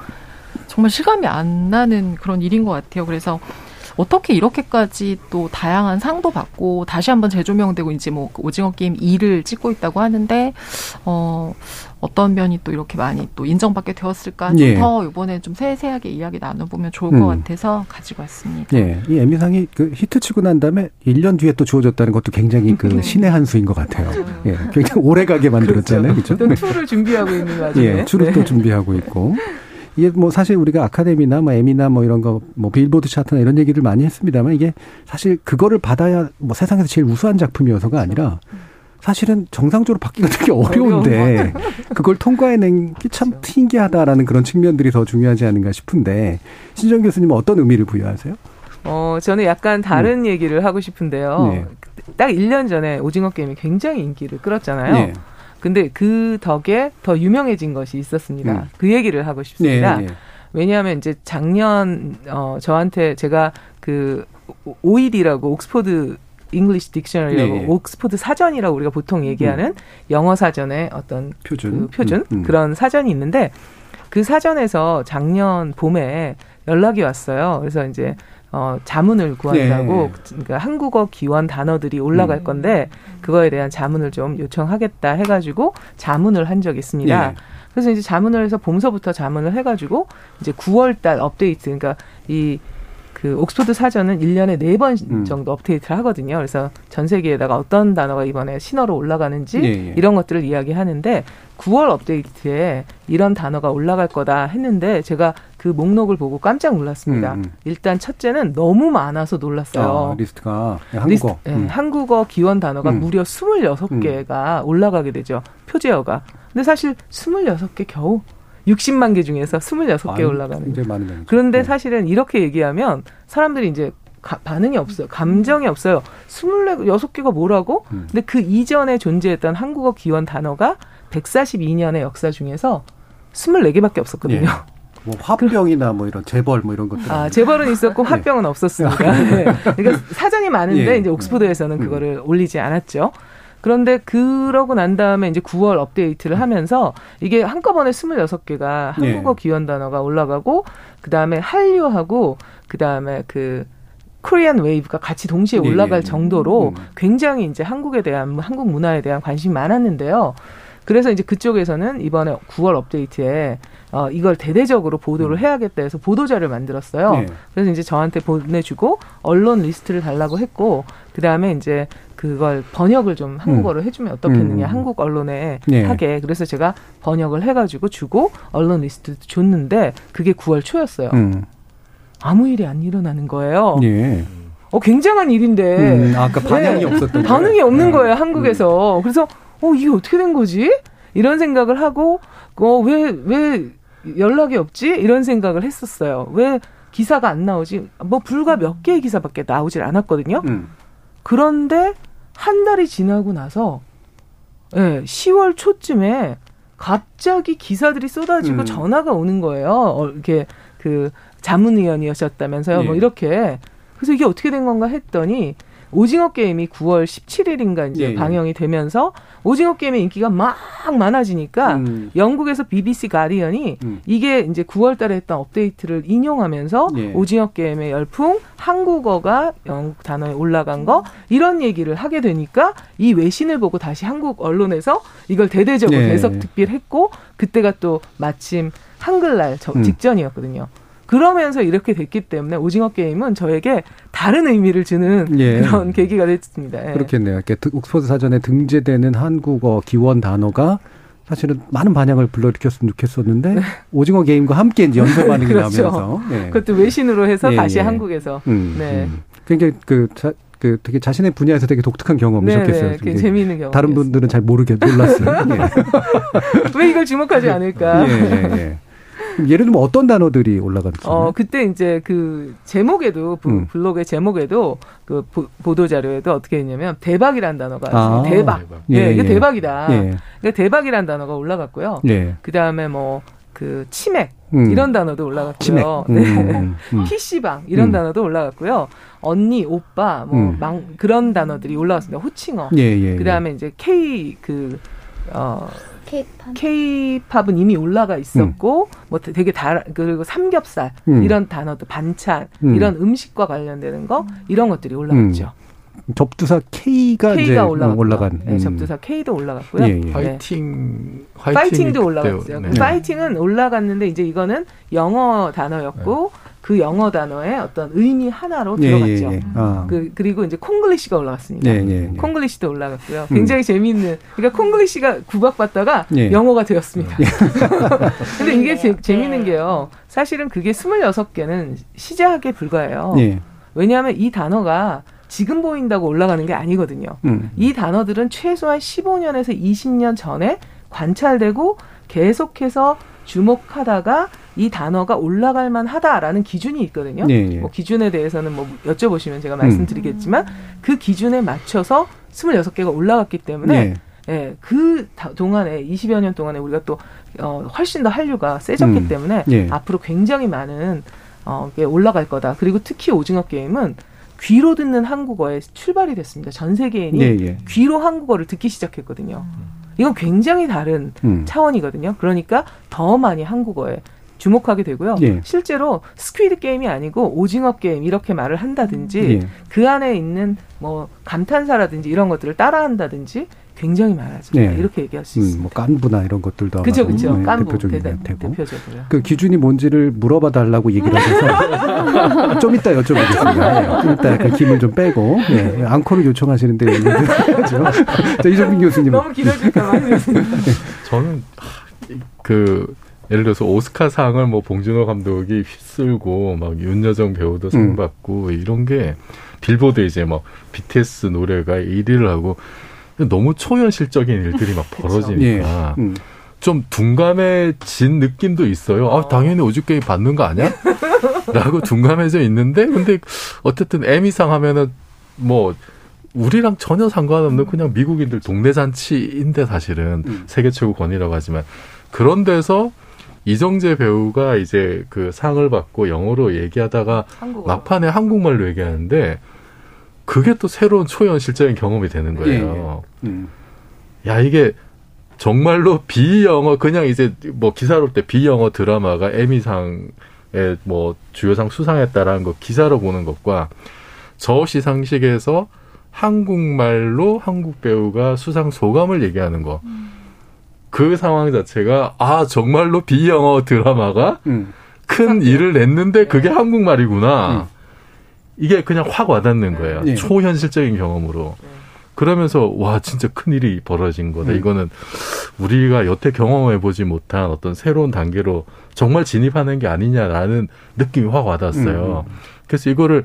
정말 실감이 안 나는 그런 일인 것 같아요. 그래서 어떻게 이렇게까지 또 다양한 상도 받고 다시 한번 재조명되고 이제 뭐 오징어 게임 2를 찍고 있다고 하는데 어 어떤 면이 또 이렇게 많이 또 인정받게 되었을까 예. 좀더 이번에 좀 세세하게 이야기 나눠보면 좋을 음. 것 같아서 가지고 왔습니다. 예. 이 에미상이 그 히트치고 난 다음에 1년 뒤에 또 주어졌다는 것도 굉장히 그 *laughs* 네. 신의 한 수인 것 같아요. 예. 굉장히 오래 가게 만들었잖아요. 그렇죠? 또 투를 준비하고 있는 와중에. 예. 투를 네. 또 준비하고 있고. 이게 뭐 사실 우리가 아카데미나 뭐 에미나 뭐 이런 거 뭐 빌보드 차트나 이런 얘기를 많이 했습니다만 이게 사실 그거를 받아야 뭐 세상에서 제일 우수한 작품이어서가 아니라 사실은 정상적으로 받기가 되게 어려운데 그걸 통과해낸 게 참 신기하다라는 그런 측면들이 더 중요하지 않은가 싶은데 신지영 교수님은 어떤 의미를 부여하세요? 어, 저는 약간 다른 음. 얘기를 하고 싶은데요. 네. 딱 1년 전에 오징어 게임이 굉장히 인기를 끌었잖아요. 네. 근데 그 덕에 더 유명해진 것이 있었습니다. 음. 그 얘기를 하고 싶습니다. 네, 네. 왜냐하면 이제 작년 어 저한테 제가 그 OED라고 Oxford English Dictionary라고 네. 옥스포드 사전이라고 우리가 보통 얘기하는 음. 영어 사전의 어떤 표준, 그 표준 음, 음. 그런 사전이 있는데 그 사전에서 작년 봄에 연락이 왔어요. 그래서 이제 어, 자문을 구한다고 네. 그러니까 한국어 기원 단어들이 올라갈 음. 건데 그거에 대한 자문을 좀 요청하겠다 해가지고 자문을 한 적이 있습니다. 네. 그래서 이제 자문을 해서 봄서부터 자문을 해가지고 이제 9월달 업데이트 그러니까 이 그 옥스퍼드 사전은 1년에 4번 음. 정도 업데이트를 하거든요. 그래서 전 세계에다가 어떤 단어가 이번에 신어로 올라가는지 예, 예. 이런 것들을 이야기하는데 9월 업데이트에 이런 단어가 올라갈 거다 했는데 제가 그 목록을 보고 깜짝 놀랐습니다. 음, 음. 일단 첫째는 너무 많아서 놀랐어요. 아, 리스트가 네, 한국어. 리스트, 네, 음. 한국어 기원 단어가 음. 무려 26개가 올라가게 되죠. 표제어가. 근데 사실 26개 겨우 60만 개 중에서 26개 올라가는. 많은 그런데 네. 사실은 이렇게 얘기하면 사람들이 이제 가, 반응이 없어요. 감정이 없어요. 26개가 뭐라고? 음. 근데 그 이전에 존재했던 한국어 기원 단어가 142년의 역사 중에서 24개밖에 없었거든요. 예. 뭐 화병이나 뭐 이런 재벌 뭐 이런 것들. 아, 재벌은 있었고 화병은 네. 없었습니다. 네. 그러니까 사전이 많은데 예. 이제 옥스퍼드에서는 음. 그거를 올리지 않았죠. 그런데 그러고 난 다음에 이제 9월 업데이트를 하면서 이게 한꺼번에 26개가 한국어 예. 기원 단어가 올라가고 그다음에 한류하고 그다음에 그 Korean wave가 같이 동시에 네, 올라갈 네, 네. 정도로 음. 굉장히 이제 한국에 대한 한국 문화에 대한 관심이 많았는데요. 그래서 이제 그쪽에서는 이번에 9월 업데이트에 어, 이걸 대대적으로 보도를 음. 해야겠다 해서 보도자료를 만들었어요. 네. 그래서 이제 저한테 보내주고 언론 리스트를 달라고 했고 그 다음에 이제 그걸 번역을 좀 한국어로 음. 해주면 어떻겠느냐 음. 한국 언론에 네. 하게 그래서 제가 번역을 해가지고 주고 언론 리스트 줬는데 그게 9월 초였어요. 음. 아무 일이 안 일어나는 거예요. 예. 어 굉장한 일인데 음, 아까 그 반응이 네. 없었던 반응이 없는 네. 거예요 한국에서. 음. 그래서 어 이게 어떻게 된 거지? 이런 생각을 하고 어왜왜 왜 연락이 없지? 이런 생각을 했었어요. 왜 기사가 안 나오지? 뭐 불과 몇 개의 기사밖에 나오질 않았거든요. 음. 그런데 한 달이 지나고 나서 예, 네, 10월 초쯤에 갑자기 기사들이 쏟아지고 음. 전화가 오는 거예요. 어, 이렇게 그 자문위원이셨다면서요. 뭐 예. 뭐 이렇게. 그래서 이게 어떻게 된 건가 했더니 오징어 게임이 9월 17일인가 이제 예, 예. 방영이 되면서 오징어 게임의 인기가 막 많아지니까 음. 영국에서 BBC 가디언이 음. 이게 이제 9월 달에 했던 업데이트를 인용하면서 예. 오징어 게임의 열풍 한국어가 영국 단어에 올라간 거 이런 얘기를 하게 되니까 이 외신을 보고 다시 한국 언론에서 이걸 대대적으로 예. 대석 특필했고 그때가 또 마침 한글날 음. 직전이었거든요. 그러면서 이렇게 됐기 때문에 오징어 게임은 저에게 다른 의미를 주는 예. 그런 계기가 됐습니다. 예. 그렇겠네요. 옥스퍼드 사전에 등재되는 한국어 기원 단어가 사실은 많은 반향을 불러일으켰으면 좋겠었는데 네. 오징어 게임과 함께 이제 연쇄 반응이 *laughs* 그렇죠. 나면서 예. 그것도 외신으로 해서 예, 다시 예. 한국에서 음, 네. 음. 굉장히 그 자, 그 되게 자신의 분야에서 되게 독특한 경험이셨겠어요. 네, 네. 재미있는 경험. 다른 분들은 잘 모르게 몰랐어요. *laughs* 예. 왜 이걸 주목하지 않을까? 예, 예, 예. 예를 들면 어떤 단어들이 올라갔어요? 어, 그때 이제 그 제목에도 음. 블로그의 제목에도 그 보도 자료에도 어떻게 했냐면 대박이라는 단어가 아, 대박. 대박. 예, 네, 이게 예. 대박이다. 예. 그러니까 대박이라는 단어가 올라갔고요. 예. 그다음에 뭐 그 치맥 음. 이런 단어도 올라갔고요. 음, 네. 음, *laughs* 음. PC방 이런 음. 단어도 올라갔고요. 언니, 오빠 뭐 망, 그런 단어들이 올라갔습니다. 호칭어. 예, 예, 그다음에 이제 K 그 어, K-팝은 이미 올라가 있었고 음. 뭐 되게 다 그리고 삼겹살 음. 이런 단어도 반찬 음. 이런 음식과 관련되는 거 이런 것들이 올라갔죠. 음. 접두사 K가, K가 이제 올라간 네, 음. 접두사 K도 올라갔고요. 예, 예. 파이팅, 네. 파이팅 도 올라갔어요. 네. 파이팅은 올라갔는데 이제 이거는 영어 단어였고 네. 그 영어 단어의 어떤 의미 하나로 예, 들어갔죠. 예, 예. 아. 그 그리고 이제 콩글리시가 올라갔습니다. 예, 예, 예. 콩글리시도 올라갔고요. 음. 굉장히 음. 재미있는 그러니까 콩글리시가 구박받다가 영어가 되었습니다. *laughs* 근데 이게 제, 재미있는 게요. 사실은 그게 26개는 시작에 불과해요. 왜냐하면 이 단어가 지금 보인다고 올라가는 게 아니거든요. 음. 이 단어들은 최소한 15년에서 20년 전에 관찰되고 계속해서 주목하다가 이 단어가 올라갈 만하다라는 기준이 있거든요. 네, 뭐 기준에 대해서는 뭐 여쭤보시면 제가 말씀드리겠지만 음. 그 기준에 맞춰서 26개가 올라갔기 때문에 네. 예, 그 동안에 20여 년 동안에 우리가 또 어, 훨씬 더 한류가 세졌기 음. 때문에 네. 앞으로 굉장히 많은 어, 게 올라갈 거다. 그리고 특히 오징어 게임은 귀로 듣는 한국어에 출발이 됐습니다. 전 세계인이 네, 예. 귀로 한국어를 듣기 시작했거든요. 이건 굉장히 다른 음. 차원이거든요. 그러니까 더 많이 한국어에 주목하게 되고요. 예. 실제로 Squid Game이 아니고 오징어 게임 이렇게 말을 한다든지 예. 그 안에 있는 뭐 감탄사라든지 이런 것들을 따라한다든지 굉장히 많아집니다. 네. 이렇게 얘기할 수 있습니다. 음, 뭐 깐부나 이런 것들도 그죠, 그죠. 네, 깐부 대표적인 대단, 되고. 대표적으로. 그 기준이 뭔지를 물어봐 달라고 얘기를 하셔서 *laughs* 좀 이따 여쭤보겠습니다. 좀 이따 그 김을 좀 빼고 네, 앙코를 요청하시는데 그렇죠. 자, 이정빈 교수님 *laughs* 너무 길어질까 봐. *laughs* 네. 저는 그 예를 들어서 오스카상을 뭐 봉준호 감독이 휩쓸고 막 윤여정 배우도 상 음. 받고 이런 게 빌보드 이제 뭐 BTS 노래가 1위를 하고 너무 초현실적인 일들이 막 벌어지니까 예. 음. 좀 둔감해진 느낌도 있어요. 아, 당연히 오죽 게임 받는 거 아니야? *laughs* 라고 둔감해져 있는데, 근데 어쨌든 M이상 하면은 뭐, 우리랑 전혀 상관없는 그냥 미국인들 동네 잔치인데 사실은 음. 세계 최고 권위라고 하지만 그런 데서 이정재 배우가 이제 그 상을 받고 영어로 얘기하다가 한국어. 막판에 한국말로 얘기하는데 그게 또 새로운 초현실적인 경험이 되는 거예요. 예, 예. 음. 야 이게 정말로 비영어 그냥 이제 뭐 기사로 때 비영어 드라마가 에미상에 뭐 주요상 수상했다라는 거 기사로 보는 것과 저 시상식에서 한국말로 한국 배우가 수상 소감을 얘기하는 거. 음. 그 상황 자체가 아 정말로 비영어 드라마가 음. 큰 일을 냈는데 그게 네. 한국말이구나. 음. 이게 그냥 확 와닿는 거예요. 네. 초현실적인 경험으로. 네. 그러면서 와 진짜 큰 일이 벌어진 거다. 음. 이거는 우리가 여태 경험해 보지 못한 어떤 새로운 단계로 정말 진입하는 게 아니냐라는 느낌이 확 와닿았어요. 음. 그래서 이거를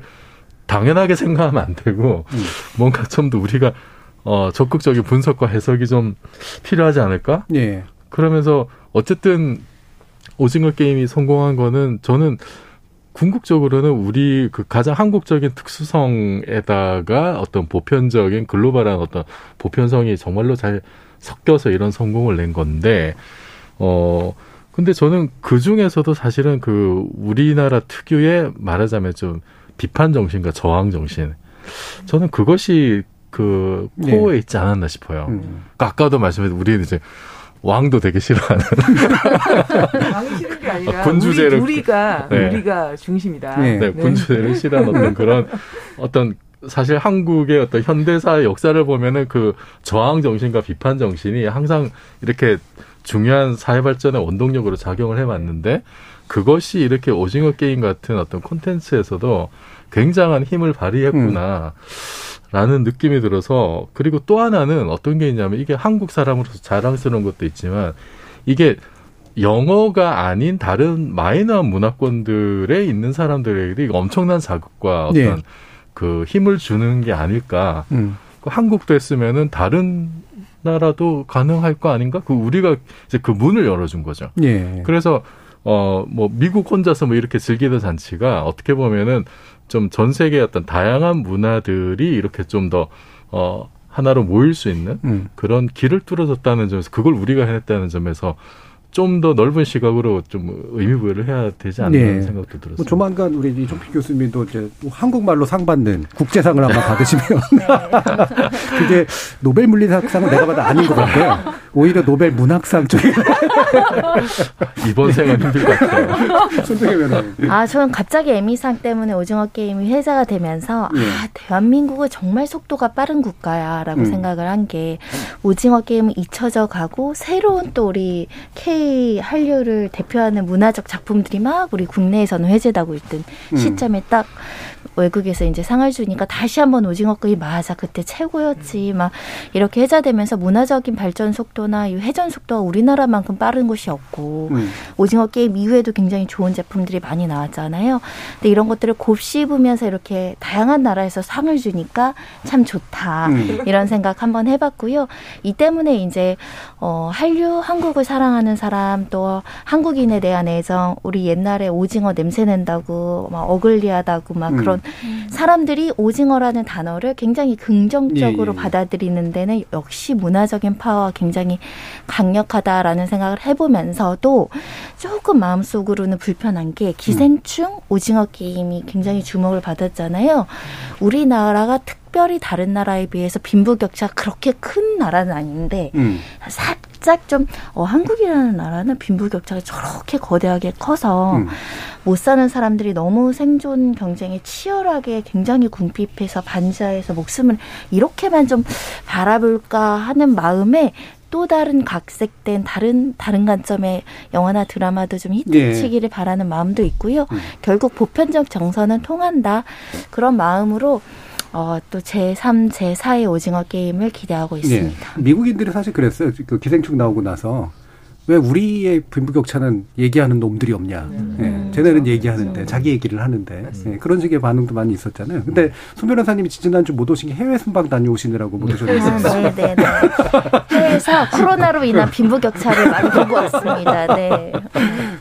당연하게 생각하면 안 되고 음. 뭔가 좀 더 우리가 어 적극적인 분석과 해석이 좀 필요하지 않을까? 예. 그러면서 어쨌든 오징어 게임이 성공한 거는 저는 궁극적으로는 우리 그 가장 한국적인 특수성에다가 어떤 보편적인 글로벌한 어떤 보편성이 정말로 잘 섞여서 이런 성공을 낸 건데 어 근데 저는 그 중에서도 사실은 그 우리나라 특유의 말하자면 좀 비판 정신과 저항 정신 저는 그것이 그 코어에 네. 있지 않았나 싶어요. 음. 그러니까 아까도 말씀드린 우리는 이제 왕도 되게 싫어하는. *laughs* 왕이 싫은 게 아니라 군주제를 우리, 가 *laughs* 네. 우리가 중심이다. 네, 네 군주제를 싫어하는 어떤 *laughs* 그런 어떤 사실 한국의 어떤 현대사의 역사를 보면은 그 저항 정신과 비판 정신이 항상 이렇게 중요한 사회 발전의 원동력으로 작용을 해왔는데 그것이 이렇게 오징어 게임 같은 어떤 콘텐츠에서도 굉장한 힘을 발휘했구나. 음. 라는 느낌이 들어서 그리고 또 하나는 어떤 게 있냐면 이게 한국 사람으로서 자랑스러운 것도 있지만 이게 영어가 아닌 다른 마이너한 문화권들에 있는 사람들에게도 이거 엄청난 자극과 어떤 네. 그 힘을 주는 게 아닐까. 음. 그 한국도 했으면은 다른 나라도 가능할 거 아닌가? 그 우리가 이제 그 문을 열어준 거죠. 네. 그래서 어 뭐 미국 혼자서 뭐 이렇게 즐기던 잔치가 어떻게 보면은 좀 전 세계의 어떤 다양한 문화들이 이렇게 좀 더 어, 하나로 모일 수 있는 음. 그런 길을 뚫어줬다는 점에서 그걸 우리가 해냈다는 점에서 좀 더 넓은 시각으로 좀 의미 부여를 해야 되지 않나 네. 생각도 들었습니다. 뭐 조만간 우리 이종필 교수님도 이제 한국말로 상 받는 국제상을 한번 *laughs* 받으시면 그게 노벨 물리학상은 내가 봐도 아닌 것 같아요. 오히려 노벨 문학상 쪽에 *laughs* 이번 생은 힘들 것 같아요. 손정혜 아, 저는 갑자기 에미상 때문에 오징어 게임이 회자가 되면서 예. 아, 대한민국은 정말 속도가 빠른 국가야라고 음. 생각을 한 게 오징어 게임은 잊혀져 가고 새로운 또 우리 K 한류를 대표하는 문화적 작품들이 막 우리 국내에서는 회제되고 있던 음. 시점에 딱 외국에서 이제 상을 주니까 다시 한번 오징어 끓이 맞아 그때 최고였지 막 이렇게 회자되면서 문화적인 발전 속도나 이 회전 속도가 우리나라만큼 빠른 곳이 없고 음. 오징어 게임 이후에도 굉장히 좋은 제품들이 많이 나왔잖아요. 근데 이런 것들을 곱씹으면서 이렇게 다양한 나라에서 상을 주니까 참 좋다 음. 이런 생각 한번 해봤고요. 이 때문에 이제 어 한류 한국을 사랑하는 사람 또 한국인에 대한 애정 우리 옛날에 오징어 냄새 nen다고 막 어글리하다고 막 음. 그런 음. 사람들이 오징어라는 단어를 굉장히 긍정적으로 예, 예. 받아들이는 데는 역시 문화적인 파워가 굉장히 강력하다라는 생각을 해보면서도 조금 마음속으로는 불편한 게 기생충 음. 오징어 게임이 굉장히 주목을 받았잖아요. 우리나라가 특 별히 다른 나라에 비해서 빈부격차가 그렇게 큰 나라는 아닌데 음. 살짝 좀 어, 한국이라는 나라는 빈부격차가 저렇게 거대하게 커서 음. 못 사는 사람들이 너무 생존 경쟁에 치열하게 굉장히 궁핍해서 반지하에서 목숨을 이렇게만 좀 바라볼까 하는 마음에 또 다른 각색된 다른 다른 관점의 영화나 드라마도 좀 히트치기를 네. 바라는 마음도 있고요. 음. 결국 보편적 정서는 통한다 그런 마음으로 어, 또 제3, 제4의 오징어 게임을 기대하고 네. 있습니다. 네. 미국인들이 사실 그랬어요. 그 기생충 나오고 나서 왜 우리의 빈부격차는 얘기하는 놈들이 없냐. 음. 네. 쟤네는 얘기하는데 음. 자기 얘기를 하는데 네, 그런 식의 반응도 많이 있었잖아요. 근데 손 변호사님이 지난주 못 오신 게 해외 순방 다녀오시느라고 못 오셨어요. 네, 네, 네. 해외에서 코로나로 인한 빈부격차를 많이 보고 왔습니다. 네.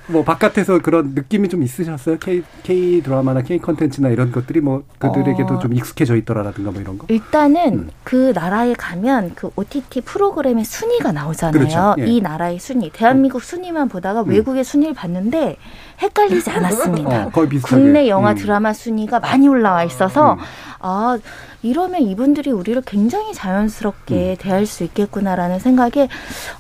뭐 바깥에서 그런 느낌이 좀 있으셨어요? K, K 드라마나 K 컨텐츠나 이런 것들이 뭐 그들에게도 어... 좀 익숙해져 있더라라든가 뭐 이런 거? 일단은 음. 그 나라에 가면 그 OTT 프로그램의 순위가 나오잖아요. 그렇죠. 예. 이 나라의 순위, 대한민국 순위만 보다가 음. 외국의 순위를 봤는데 헷갈리지 않았습니다. 어, 국내 영화 음. 드라마 순위가 많이 올라와 있어서 음. 아 이러면 이분들이 우리를 굉장히 자연스럽게 음. 대할 수 있겠구나라는 생각에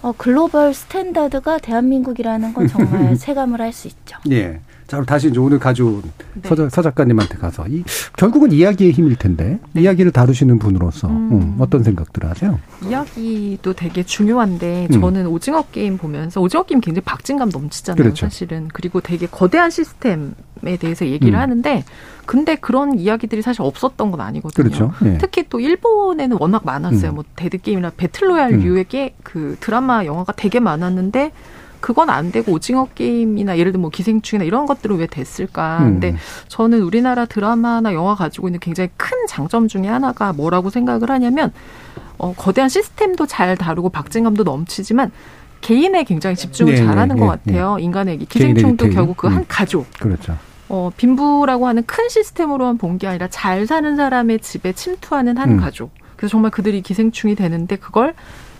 어, global standard가 대한민국이라는 건 정말 *laughs* 체감을 할 수 있죠. 예. 자, 다시 이제 오늘 가져온 네. 서, 서 작가님한테 가서 이 결국은 이야기의 힘일 텐데 네. 이야기를 다루시는 분으로서 음. 음, 어떤 생각들을 하세요? 이야기도 되게 중요한데 음. 저는 오징어 게임 보면서 오징어 게임 굉장히 박진감 넘치잖아요, 그렇죠. 사실은. 그리고 되게 거대한 시스템에 대해서 얘기를 음. 하는데 근데 그런 이야기들이 사실 없었던 건 아니거든요. 그렇죠. 네. 특히 또 일본에는 워낙 많았어요. 음. 뭐 데드 게임이나 배틀로얄 음. 류의 게, 그 드라마 영화가 되게 많았는데 그건 안 되고 오징어 게임이나 예를 들면 뭐 기생충이나 이런 것들은 왜 됐을까? 음. 근데 저는 우리나라 드라마나 영화 가지고 있는 굉장히 큰 장점 중에 하나가 뭐라고 생각을 하냐면 어, 거대한 시스템도 잘 다루고 박진감도 넘치지만 개인에 굉장히 집중을 네, 잘하는 네, 것 네, 같아요. 네. 인간에게 기생충도 결국 그한 음. 가족. 그렇죠. 어, 빈부라고 하는 큰 시스템으로만 본 게 아니라 잘 사는 사람의 집에 침투하는 한 음. 가족. 그래서 정말 그들이 기생충이 되는데 그걸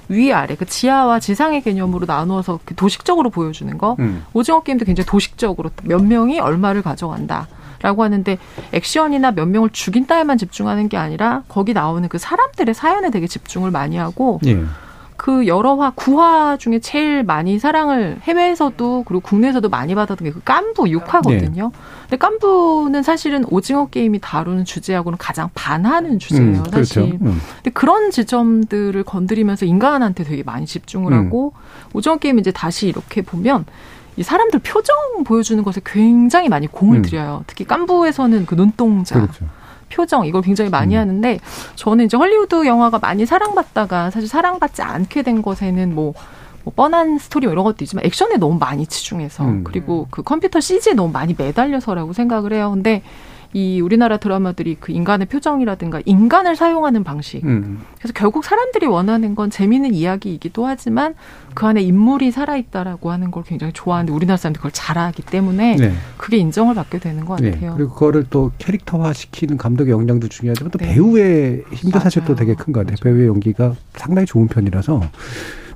위아래 그 지하와 지상의 개념으로 나누어서 그 도식적으로 보여주는 거 음. 오징어 게임도 굉장히 도식적으로 몇 명이 얼마를 가져간다. 라고 하는데 액션이나 몇 명을 죽인다에만 집중하는 게 아니라 거기 나오는 그 사람들의 사연에 되게 집중을 많이 하고 예. 그 여러 화 구화 중에 제일 많이 사랑을 해외에서도 그리고 국내에서도 많이 받았던 게 그 깐부 6화거든요. 네. 근데 깐부는 사실은 오징어 게임이 다루는 주제하고는 가장 반하는 주제예요, 음, 사실. 그렇죠. 음. 근데 그런 지점들을 건드리면서 인간한테 되게 많이 집중을 음. 하고 오징어 게임 이제 다시 이렇게 보면 이 사람들 표정 보여주는 것에 굉장히 많이 공을 음. 들여요. 특히 깐부에서는 그 눈동자. 그렇죠. 표정 이걸 굉장히 많이 음. 하는데 저는 이제 헐리우드 영화가 많이 사랑받다가 사실 사랑받지 않게 된 것에는 뭐, 뭐 뻔한 스토리 이런 것도 있지만 액션에 너무 많이 치중해서 음. 그리고 그 컴퓨터 CG에 너무 많이 매달려서라고 생각을 해요. 근데 이 우리나라 드라마들이 그 인간의 표정이라든가 인간을 사용하는 방식. 음. 그래서 결국 사람들이 원하는 건 재미있는 이야기이기도 하지만 그 안에 인물이 살아있다라고 하는 걸 굉장히 좋아하는데 우리나라 사람들이 그걸 잘하기 때문에 네. 그게 인정을 받게 되는 것 네. 같아요. 네. 그리고 그거를 또 캐릭터화 시키는 감독의 역량도 중요하지만 또 네. 배우의 힘도 맞아요. 사실 또 되게 큰 것 같아요. 배우의 연기가 상당히 좋은 편이라서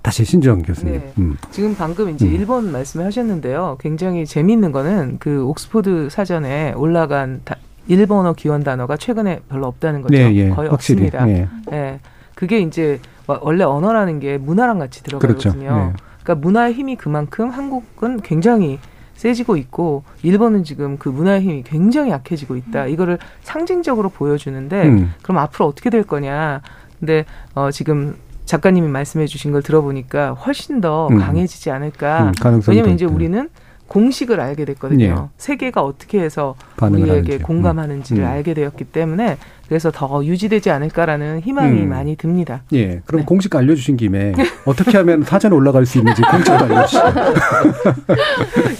다시 신주영 교수님. 네. 음. 지금 방금 이제 음. 일본 말씀하셨는데요. 굉장히 재미있는 거는 그 옥스포드 사전에 올라간 다, 일본어 기원 단어가 최근에 별로 없다는 거죠. 네, 예, 거의 확실히, 없습니다. 예. 예. 그게 이제 원래 언어라는 게 문화랑 같이 들어가거든요. 그렇죠. 예. 그러니까 문화의 힘이 그만큼 한국은 굉장히 세지고 있고 일본은 지금 그 문화의 힘이 굉장히 약해지고 있다. 이거를 상징적으로 보여주는데 음. 그럼 앞으로 어떻게 될 거냐. 근데 어 지금 작가님이 말씀해 주신 걸 들어보니까 훨씬 더 음. 강해지지 않을까. 음, 왜냐면 이제 우리는 공식을 알게 됐거든요. 예. 세계가 어떻게 해서 우리에게 하는지. 공감하는지를 음. 알게 되었기 때문에 그래서 더 유지되지 않을까라는 희망이 음. 많이 듭니다. 예. 그럼 네. 공식 알려주신 김에 *laughs* 어떻게 하면 사전에 올라갈 수 있는지 공식 알려주시죠.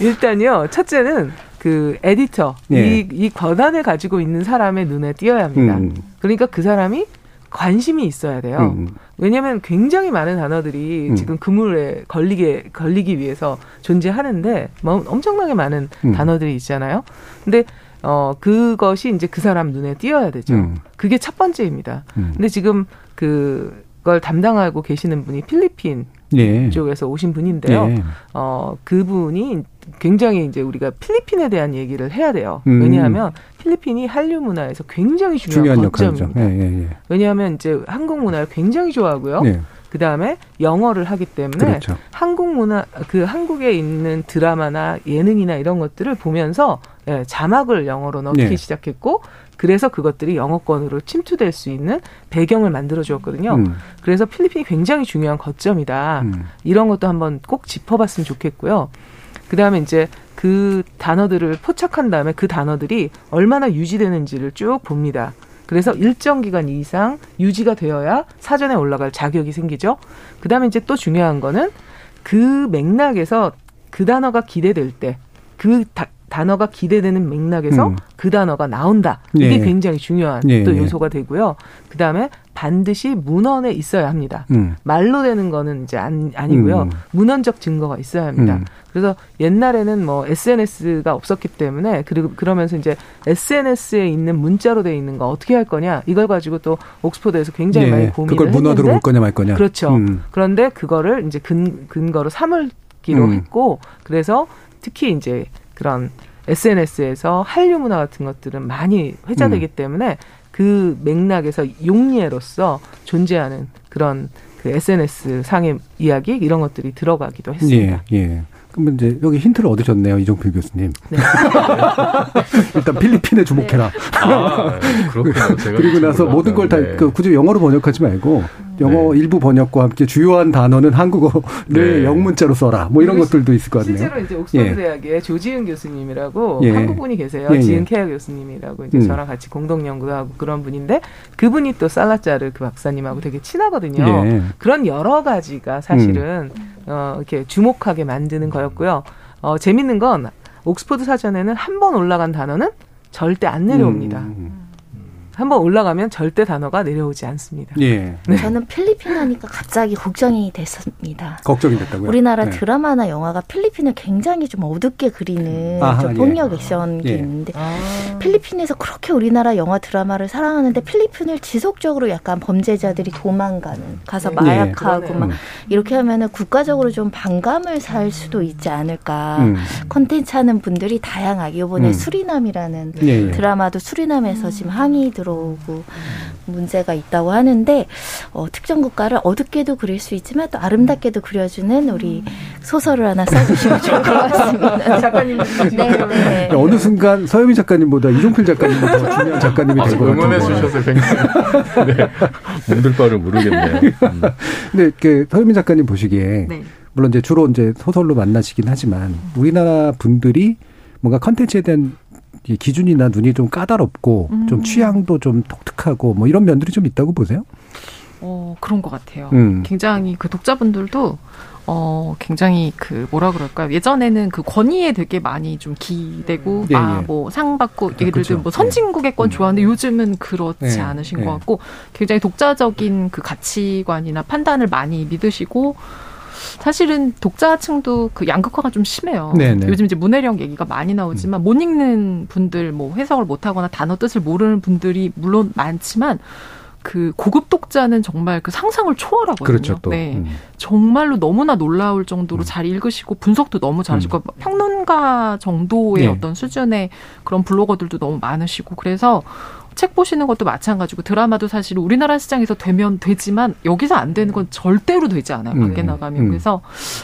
*laughs* 일단요. 첫째는 그 에디터 예. 이, 이 권한을 가지고 있는 사람의 눈에 띄어야 합니다. 음. 그러니까 그 사람이 관심이 있어야 돼요. 음. 왜냐하면 굉장히 많은 단어들이 음. 지금 그물에 걸리게 걸리기 위해서 존재하는데 뭐 엄청나게 많은 음. 단어들이 있잖아요. 근데 어 그것이 이제 그 사람 눈에 띄어야 되죠. 음. 그게 첫 번째입니다. 음. 근데 지금 그걸 담당하고 계시는 분이 필리핀 예. 쪽에서 오신 분인데요. 예. 어 그분이 굉장히 이제 우리가 필리핀에 대한 얘기를 해야 돼요. 음. 왜냐하면 필리핀이 한류 문화에서 굉장히 중요한, 중요한 거점입니다. 예, 예, 예. 왜냐하면 이제 한국 문화를 굉장히 좋아하고요. 예. 그 다음에 영어를 하기 때문에 그렇죠. 한국 문화 그 한국에 있는 드라마나 예능이나 이런 것들을 보면서 예, 자막을 영어로 넣기 네. 시작했고 그래서 그것들이 영어권으로 침투될 수 있는 배경을 만들어 주었거든요. 음. 그래서 필리핀이 굉장히 중요한 거점이다. 음. 이런 것도 한번 꼭 짚어봤으면 좋겠고요. 그 다음에 이제 그 단어들을 포착한 다음에 그 단어들이 얼마나 유지되는지를 쭉 봅니다. 그래서 일정 기간 이상 유지가 되어야 사전에 올라갈 자격이 생기죠. 그 다음에 이제 또 중요한 거는 그 맥락에서 그 단어가 기대될 때, 그 단어가 기대되는 맥락에서 음. 그 단어가 나온다. 이게 예. 굉장히 중요한 예. 또 요소가 되고요. 그 다음에 반드시 문헌에 있어야 합니다. 음. 말로 되는 거는 이제 안, 아니고요. 음. 문헌적 증거가 있어야 합니다. 음. 그래서 옛날에는 뭐 SNS가 없었기 때문에 그리고 그러면서 이제 SNS에 있는 문자로 돼 있는 거 어떻게 할 거냐 이걸 가지고 또 옥스퍼드에서 굉장히 예. 많이 고민을 그걸 문헌으로 볼 거냐 말 거냐. 그렇죠. 음. 그런데 그거를 이제 근 근거로 삼을 기로 음. 했고 그래서 특히 이제 그런 SNS에서 한류 문화 같은 것들은 많이 회자되기 음. 때문에 그 맥락에서 용례로서 존재하는 그런 그 SNS 상의 이야기 이런 것들이 들어가기도 했습니다. 예, 예. 그러면 이제 여기 힌트를 얻으셨네요, 이종필 교수님. 네. *laughs* 일단 필리핀에 주목해라. 네. 아, 그렇군요. 그리고 나서 모든 걸다 네. 그 굳이 영어로 번역하지 말고 영어 네. 일부 번역과 함께 주요한 단어는 한국어를 네. 영문자로 써라. 뭐 이런 것들도 있을 것 같네요. 실제로 이제 옥스퍼드 예. 대학에 조지은 교수님이라고 예. 한국분이 계세요. 예. 지은 케어 교수님이라고 이제 음. 저랑 같이 공동 연구도 하고 그런 분인데 그분이 또 살라자르 그 박사님하고 되게 친하거든요. 예. 그런 여러 가지가 사실은 음. 어, 이렇게 주목하게 만드는 거였고요. 어, 재밌는 건 옥스퍼드 사전에는 한 번 올라간 단어는 절대 안 내려옵니다. 음. 한번 올라가면 절대 단어가 내려오지 않습니다. 예. 네. 저는 필리핀 하니까 갑자기 걱정이 됐습니다. 걱정이 됐다고요? 우리나라 네. 드라마나 영화가 필리핀을 굉장히 좀 어둡게 그리는 아하, 좀 폭력 예. 액션이 예. 있는데 아. 필리핀에서 그렇게 우리나라 영화 드라마를 사랑하는데 필리핀을 지속적으로 약간 범죄자들이 도망가는 가서 네. 마약하고 네. 막 이렇게 하면은 국가적으로 좀 반감을 살 수도 있지 않을까. 음. 콘텐츠 하는 분들이 다양하게 이번에 음. 수리남이라는 예, 드라마도 수리남에서 지금 항의 들어 들어오고 문제가 있다고 하는데 어, 특정 국가를 어둡게도 그릴 수 있지만 또 아름답게도 그려주는 우리 소설을 하나 써주시면 좋을 것 같습니다. *laughs* 작가님, 네, 네. 어느 순간 서유미 작가님보다 이종필 작가님이 더 중요한 작가님이 되고 응원해 주셔서 굉장히 네, 몸둘 바를 모르겠네요. 음. 근데 그 서유미 작가님 보시기에 네. 물론 이제 주로 이제 소설로 만나시긴 하지만 우리나라 분들이 뭔가 컨텐츠에 대한 기준이나 눈이 좀 까다롭고 음. 좀 취향도 좀 독특하고 뭐 이런 면들이 좀 있다고 보세요? 어 그런 것 같아요. 음. 굉장히 그 독자분들도 어 굉장히 그 뭐라 그럴까요? 예전에는 그 권위에 되게 많이 좀 기대고 예, 아뭐 상 받고 예를 들면 뭐 예. 선진국의 건 음. 좋아하는데 요즘은 그렇지 예, 않으신 예. 것 같고 굉장히 독자적인 그 가치관이나 판단을 많이 믿으시고 사실은 독자층도 그 양극화가 좀 심해요. 네네. 요즘 이제 문해력 얘기가 많이 나오지만 음. 못 읽는 분들, 뭐 해석을 못하거나 단어 뜻을 모르는 분들이 물론 많지만 그 고급 독자는 정말 그 상상을 초월하거든요. 그렇죠, 또. 네. 음. 정말로 너무나 놀라울 정도로 음. 잘 읽으시고 분석도 너무 잘하시고 음. 평론가 정도의 네. 어떤 수준의 그런 블로거들도 너무 많으시고 그래서 책 보시는 것도 마찬가지고 드라마도 사실 우리나라 시장에서 되면 되지만 여기서 안 되는 건 절대로 되지 않아요. 음, 밖에 나가면. 음. 그래서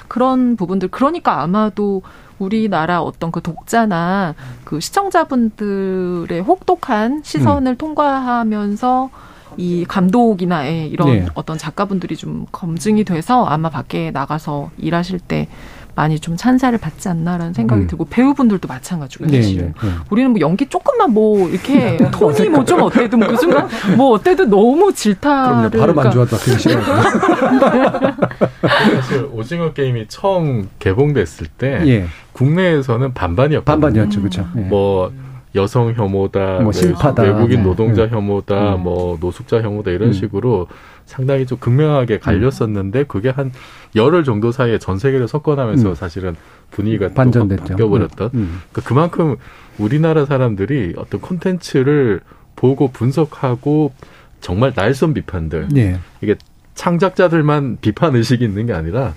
그런 부분들 그러니까 아마도 우리나라 어떤 그 독자나 그 시청자분들의 혹독한 시선을 음. 통과하면서 이 감독이나 이런 네. 어떤 작가분들이 좀 검증이 돼서 아마 밖에 나가서 일하실 때 많이 좀 찬사를 받지 않나라는 생각이 음. 들고 배우분들도 마찬가지고 네, 사실은 네, 네. 우리는 뭐 연기 조금만 뭐 이렇게 톤이 뭐 좀 어때든 그 순간 뭐 어때든 너무 질타를 바로 안 좋았다 되게 싫어. *laughs* 사실 오징어 게임이 처음 개봉됐을 때 예. 국내에서는 반반이었거든요. 반반이었죠, 그렇죠. 예. 뭐 여성 혐오다, 뭐 실파다, 외국인 네. 노동자 네. 혐오다, 음. 뭐 노숙자 혐오다 이런 음. 식으로 상당히 좀 극명하게 갈렸었는데 그게 한 열흘 정도 사이에 전 세계를 석권하면서 음. 사실은 분위기가 반전됐죠. 바뀌어버렸던. 음. 음. 그러니까 그만큼 우리나라 사람들이 어떤 콘텐츠를 보고 분석하고 정말 날선 비판들 네. 이게 창작자들만 비판 의식이 있는 게 아니라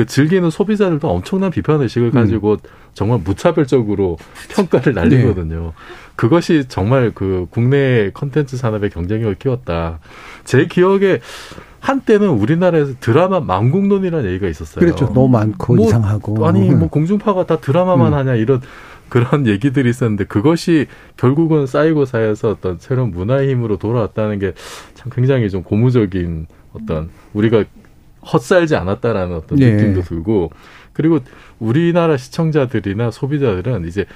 그 즐기는 소비자들도 엄청난 비판 의식을 음. 가지고 음. 정말 무차별적으로 평가를 날리거든요. 네. 그것이 정말 그 국내 컨텐츠 산업의 경쟁력을 키웠다. 제 기억에 한때는 우리나라에서 드라마 망국론이라는 얘기가 있었어요. 그렇죠. 너무 많고 뭐, 이상하고. 아니 뭐 공중파가 다 드라마만 음. 하냐 이런 그런 얘기들이 있었는데 그것이 결국은 쌓이고 쌓여서 어떤 새로운 문화의 힘으로 돌아왔다는 게 참 굉장히 좀 고무적인 어떤 우리가 헛살지 않았다라는 어떤 네. 느낌도 들고 그리고 우리나라 시청자들이나 소비자들은 이제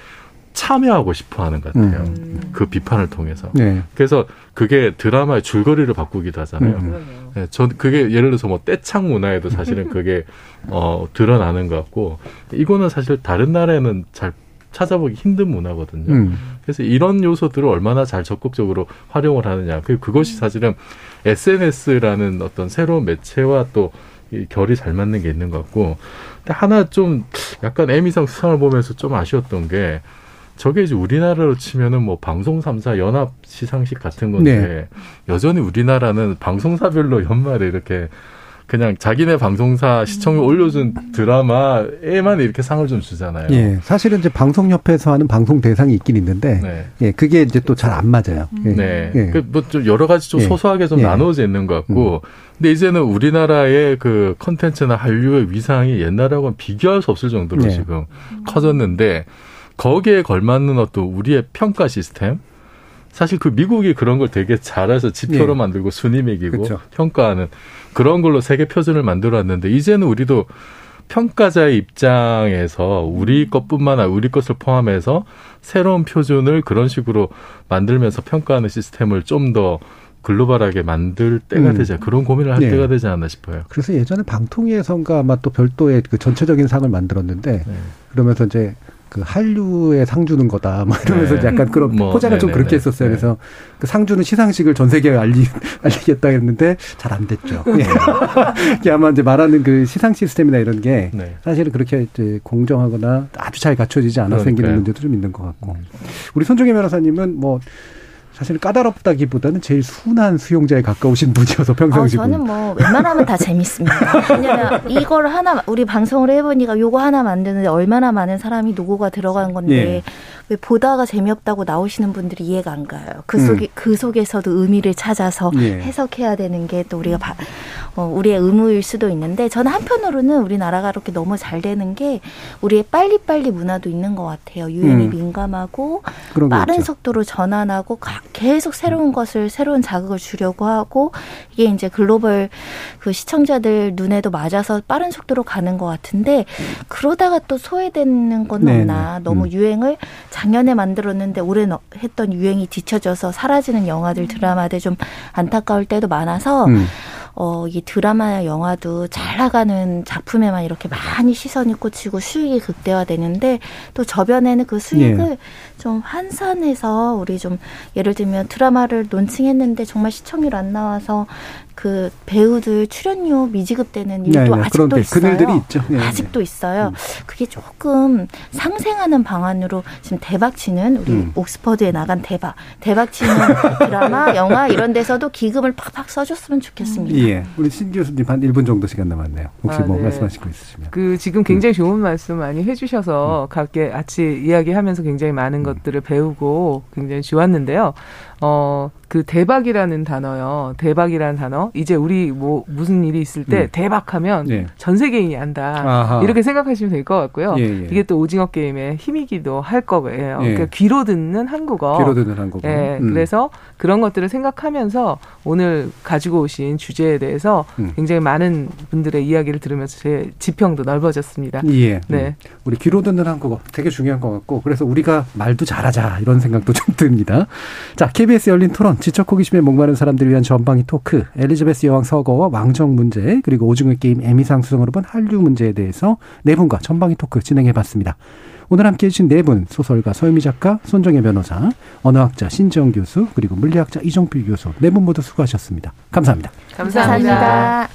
참여하고 싶어 하는 것 같아요. 음. 그 비판을 통해서. 네. 그래서 그게 드라마의 줄거리를 바꾸기도 하잖아요. 음. 네, 전 그게 예를 들어서 뭐 떼창 문화에도 사실은 그게 *laughs* 어 드러나는 것 같고 이거는 사실 다른 나라에는 잘 찾아보기 힘든 문화거든요. 음. 그래서 이런 요소들을 얼마나 잘 적극적으로 활용을 하느냐. 그 그것이 사실은 SNS라는 어떤 새로운 매체와 또 결이 잘 맞는 게 있는 것 같고. 근데 하나 좀 약간 에미상 수상을 보면서 좀 아쉬웠던 게 저게 이제 우리나라로 치면은 뭐 방송 삼사 연합 시상식 같은 건데 네. 여전히 우리나라는 방송사별로 연말에 이렇게 그냥 자기네 방송사 시청률 음. 올려준 드라마에만 이렇게 상을 좀 주잖아요. 예. 사실은 이제 방송협회에서 하는 방송 대상이 있긴 있는데, 네. 예. 그게 이제 또 잘 안 맞아요. 예. 네. 예. 그뭐좀 여러 가지 좀 예. 소소하게 좀 예. 나눠져 있는 것 같고, 음. 근데 이제는 우리나라의 그 컨텐츠나 한류의 위상이 옛날하고는 비교할 수 없을 정도로 네. 지금 커졌는데, 거기에 걸맞는 어떤 우리의 평가 시스템, 사실 그 미국이 그런 걸 되게 잘해서 지표로 예. 만들고 순위 매기고 그렇죠. 평가하는 그런 걸로 세계 표준을 만들어왔는데 이제는 우리도 평가자의 입장에서 우리 것뿐만 아니라 우리 것을 포함해서 새로운 표준을 그런 식으로 만들면서 평가하는 시스템을 좀더 글로벌하게 만들 때가 음. 되지 그런 고민을 할 네. 때가 되지 않나 싶어요. 그래서 예전에 방통위에선가 아마 또 별도의 그 전체적인 상을 만들었는데 네. 그러면서 이제 그 한류에 상 주는 거다. 뭐 이러면서 네. 약간 그런 뭐, 포장을 네네네. 좀 그렇게 했었어요. 네. 그래서 그상 주는 시상식을 전 세계에 알리, *laughs* 알리겠다 했는데 잘 안 됐죠. 네. *laughs* 예. 아마 이제 말하는 그 시상 시스템이나 이런 게 네. 사실은 그렇게 이제 공정하거나 아주 잘 갖춰지지 않아서 생기는 문제도 좀 있는 것 같고. 음. 우리 손종혜 변호사님은 뭐 사실 까다롭다기보다는 제일 순한 수용자에 가까우신 분이어서 평상시. 어, 저는 뭐 웬만하면 다 재밌습니다. 왜냐면 이걸 하나 우리 방송을 해보니까 요거 하나 만드는데 얼마나 많은 사람이 노고가 들어간 건데 예. 왜 보다가 재미없다고 나오시는 분들이 이해가 안 가요. 그 속에 음. 그 속에서도 의미를 찾아서 예. 해석해야 되는 게 또 우리가 바, 어, 우리의 의무일 수도 있는데 저는 한편으로는 우리나라가 이렇게 너무 잘 되는 게 우리의 빨리빨리 문화도 있는 것 같아요. 유행에 음. 민감하고 빠른 속도로 전환하고 계속 새로운 것을 새로운 자극을 주려고 하고 이게 이제 글로벌 그 시청자들 눈에도 맞아서 빠른 속도로 가는 것 같은데 그러다가 또 소외되는 건 네네. 없나 너무 음. 유행을 작년에 만들었는데 올해 했던 유행이 뒤쳐져서 사라지는 영화들 드라마들 좀 안타까울 때도 많아서 음. 어, 이 드라마나 영화도 잘 나가는 작품에만 이렇게 많이 시선이 꽂히고 수익이 극대화되는데 또 저변에는 그 수익을 네. 좀 환산해서 우리 좀 예를 들면 드라마를 론칭했는데 정말 시청률 안 나와서 그 배우들 출연료 미지급되는 일도 네, 네, 아직도 있어요. 그들이 있죠. 네, 아직도 있어요. 음. 그게 조금 상생하는 방안으로 지금 대박치는 우리 음. 옥스퍼드에 나간 대박, 대박치는 *laughs* 드라마, 영화 이런 데서도 기금을 팍팍 써줬으면 좋겠습니다. 예, 우리 신 교수님 한 1분 정도 시간 남았네요. 혹시 아, 뭐 네. 말씀하실 거 있으시면. 그 지금 굉장히 음. 좋은 말씀 많이 해주셔서 음. 각계 같이 이야기하면서 굉장히 많은 음. 것들을 배우고 굉장히 좋았는데요. 어, 그 대박이라는 단어요. 대박이라는 단어. 이제 우리 뭐 무슨 일이 있을 때 음. 대박하면 예. 전 세계인이 안다. 아하. 이렇게 생각하시면 될 것 같고요. 예, 예. 이게 또 오징어 게임의 힘이기도 할 거예요. 예. 그러니까 귀로 듣는 한국어. 귀로 듣는 한국어. 예. 음. 그래서 그런 것들을 생각하면서 오늘 가지고 오신 주제에 대해서 음. 굉장히 많은 분들의 이야기를 들으면서 제 지평도 넓어졌습니다. 예. 네. 음. 우리 귀로 듣는 한국어 되게 중요한 것 같고 그래서 우리가 말도 잘하자 이런 생각도 *laughs* 좀 듭니다. 자, KBS 열린 토론, 지적 호기심에 목마른 사람들을 위한 전방위 토크, 엘리자베스 여왕 서거와 왕정 문제, 그리고 오징어 게임 에미상 수상으로 본 한류 문제에 대해서 네 분과 전방위 토크 진행해 봤습니다. 오늘 함께 해 주신 네 분, 소설가 서유미 작가, 손정혜 변호사, 언어학자 신지영 교수, 그리고 물리학자 이종필 교수, 네 분 모두 수고하셨습니다. 감사합니다. 감사합니다.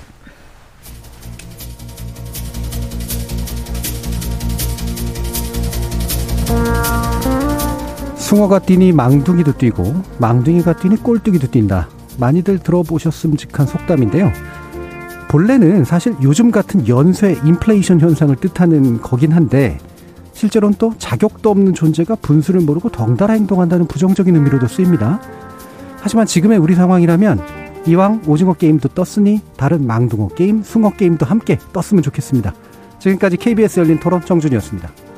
감사합니다. 숭어가 뛰니 망둥이도 뛰고 망둥이가 뛰니 꼴뚜기도 뛴다. 많이들 들어보셨음직한 속담인데요. 본래는 사실 요즘 같은 연쇄 인플레이션 현상을 뜻하는 거긴 한데 실제로는 또 자격도 없는 존재가 분수를 모르고 덩달아 행동한다는 부정적인 의미로도 쓰입니다. 하지만 지금의 우리 상황이라면 이왕 오징어 게임도 떴으니 다른 망둥어 게임, 숭어 게임도 함께 떴으면 좋겠습니다. 지금까지 KBS 열린 토론 정준이었습니다.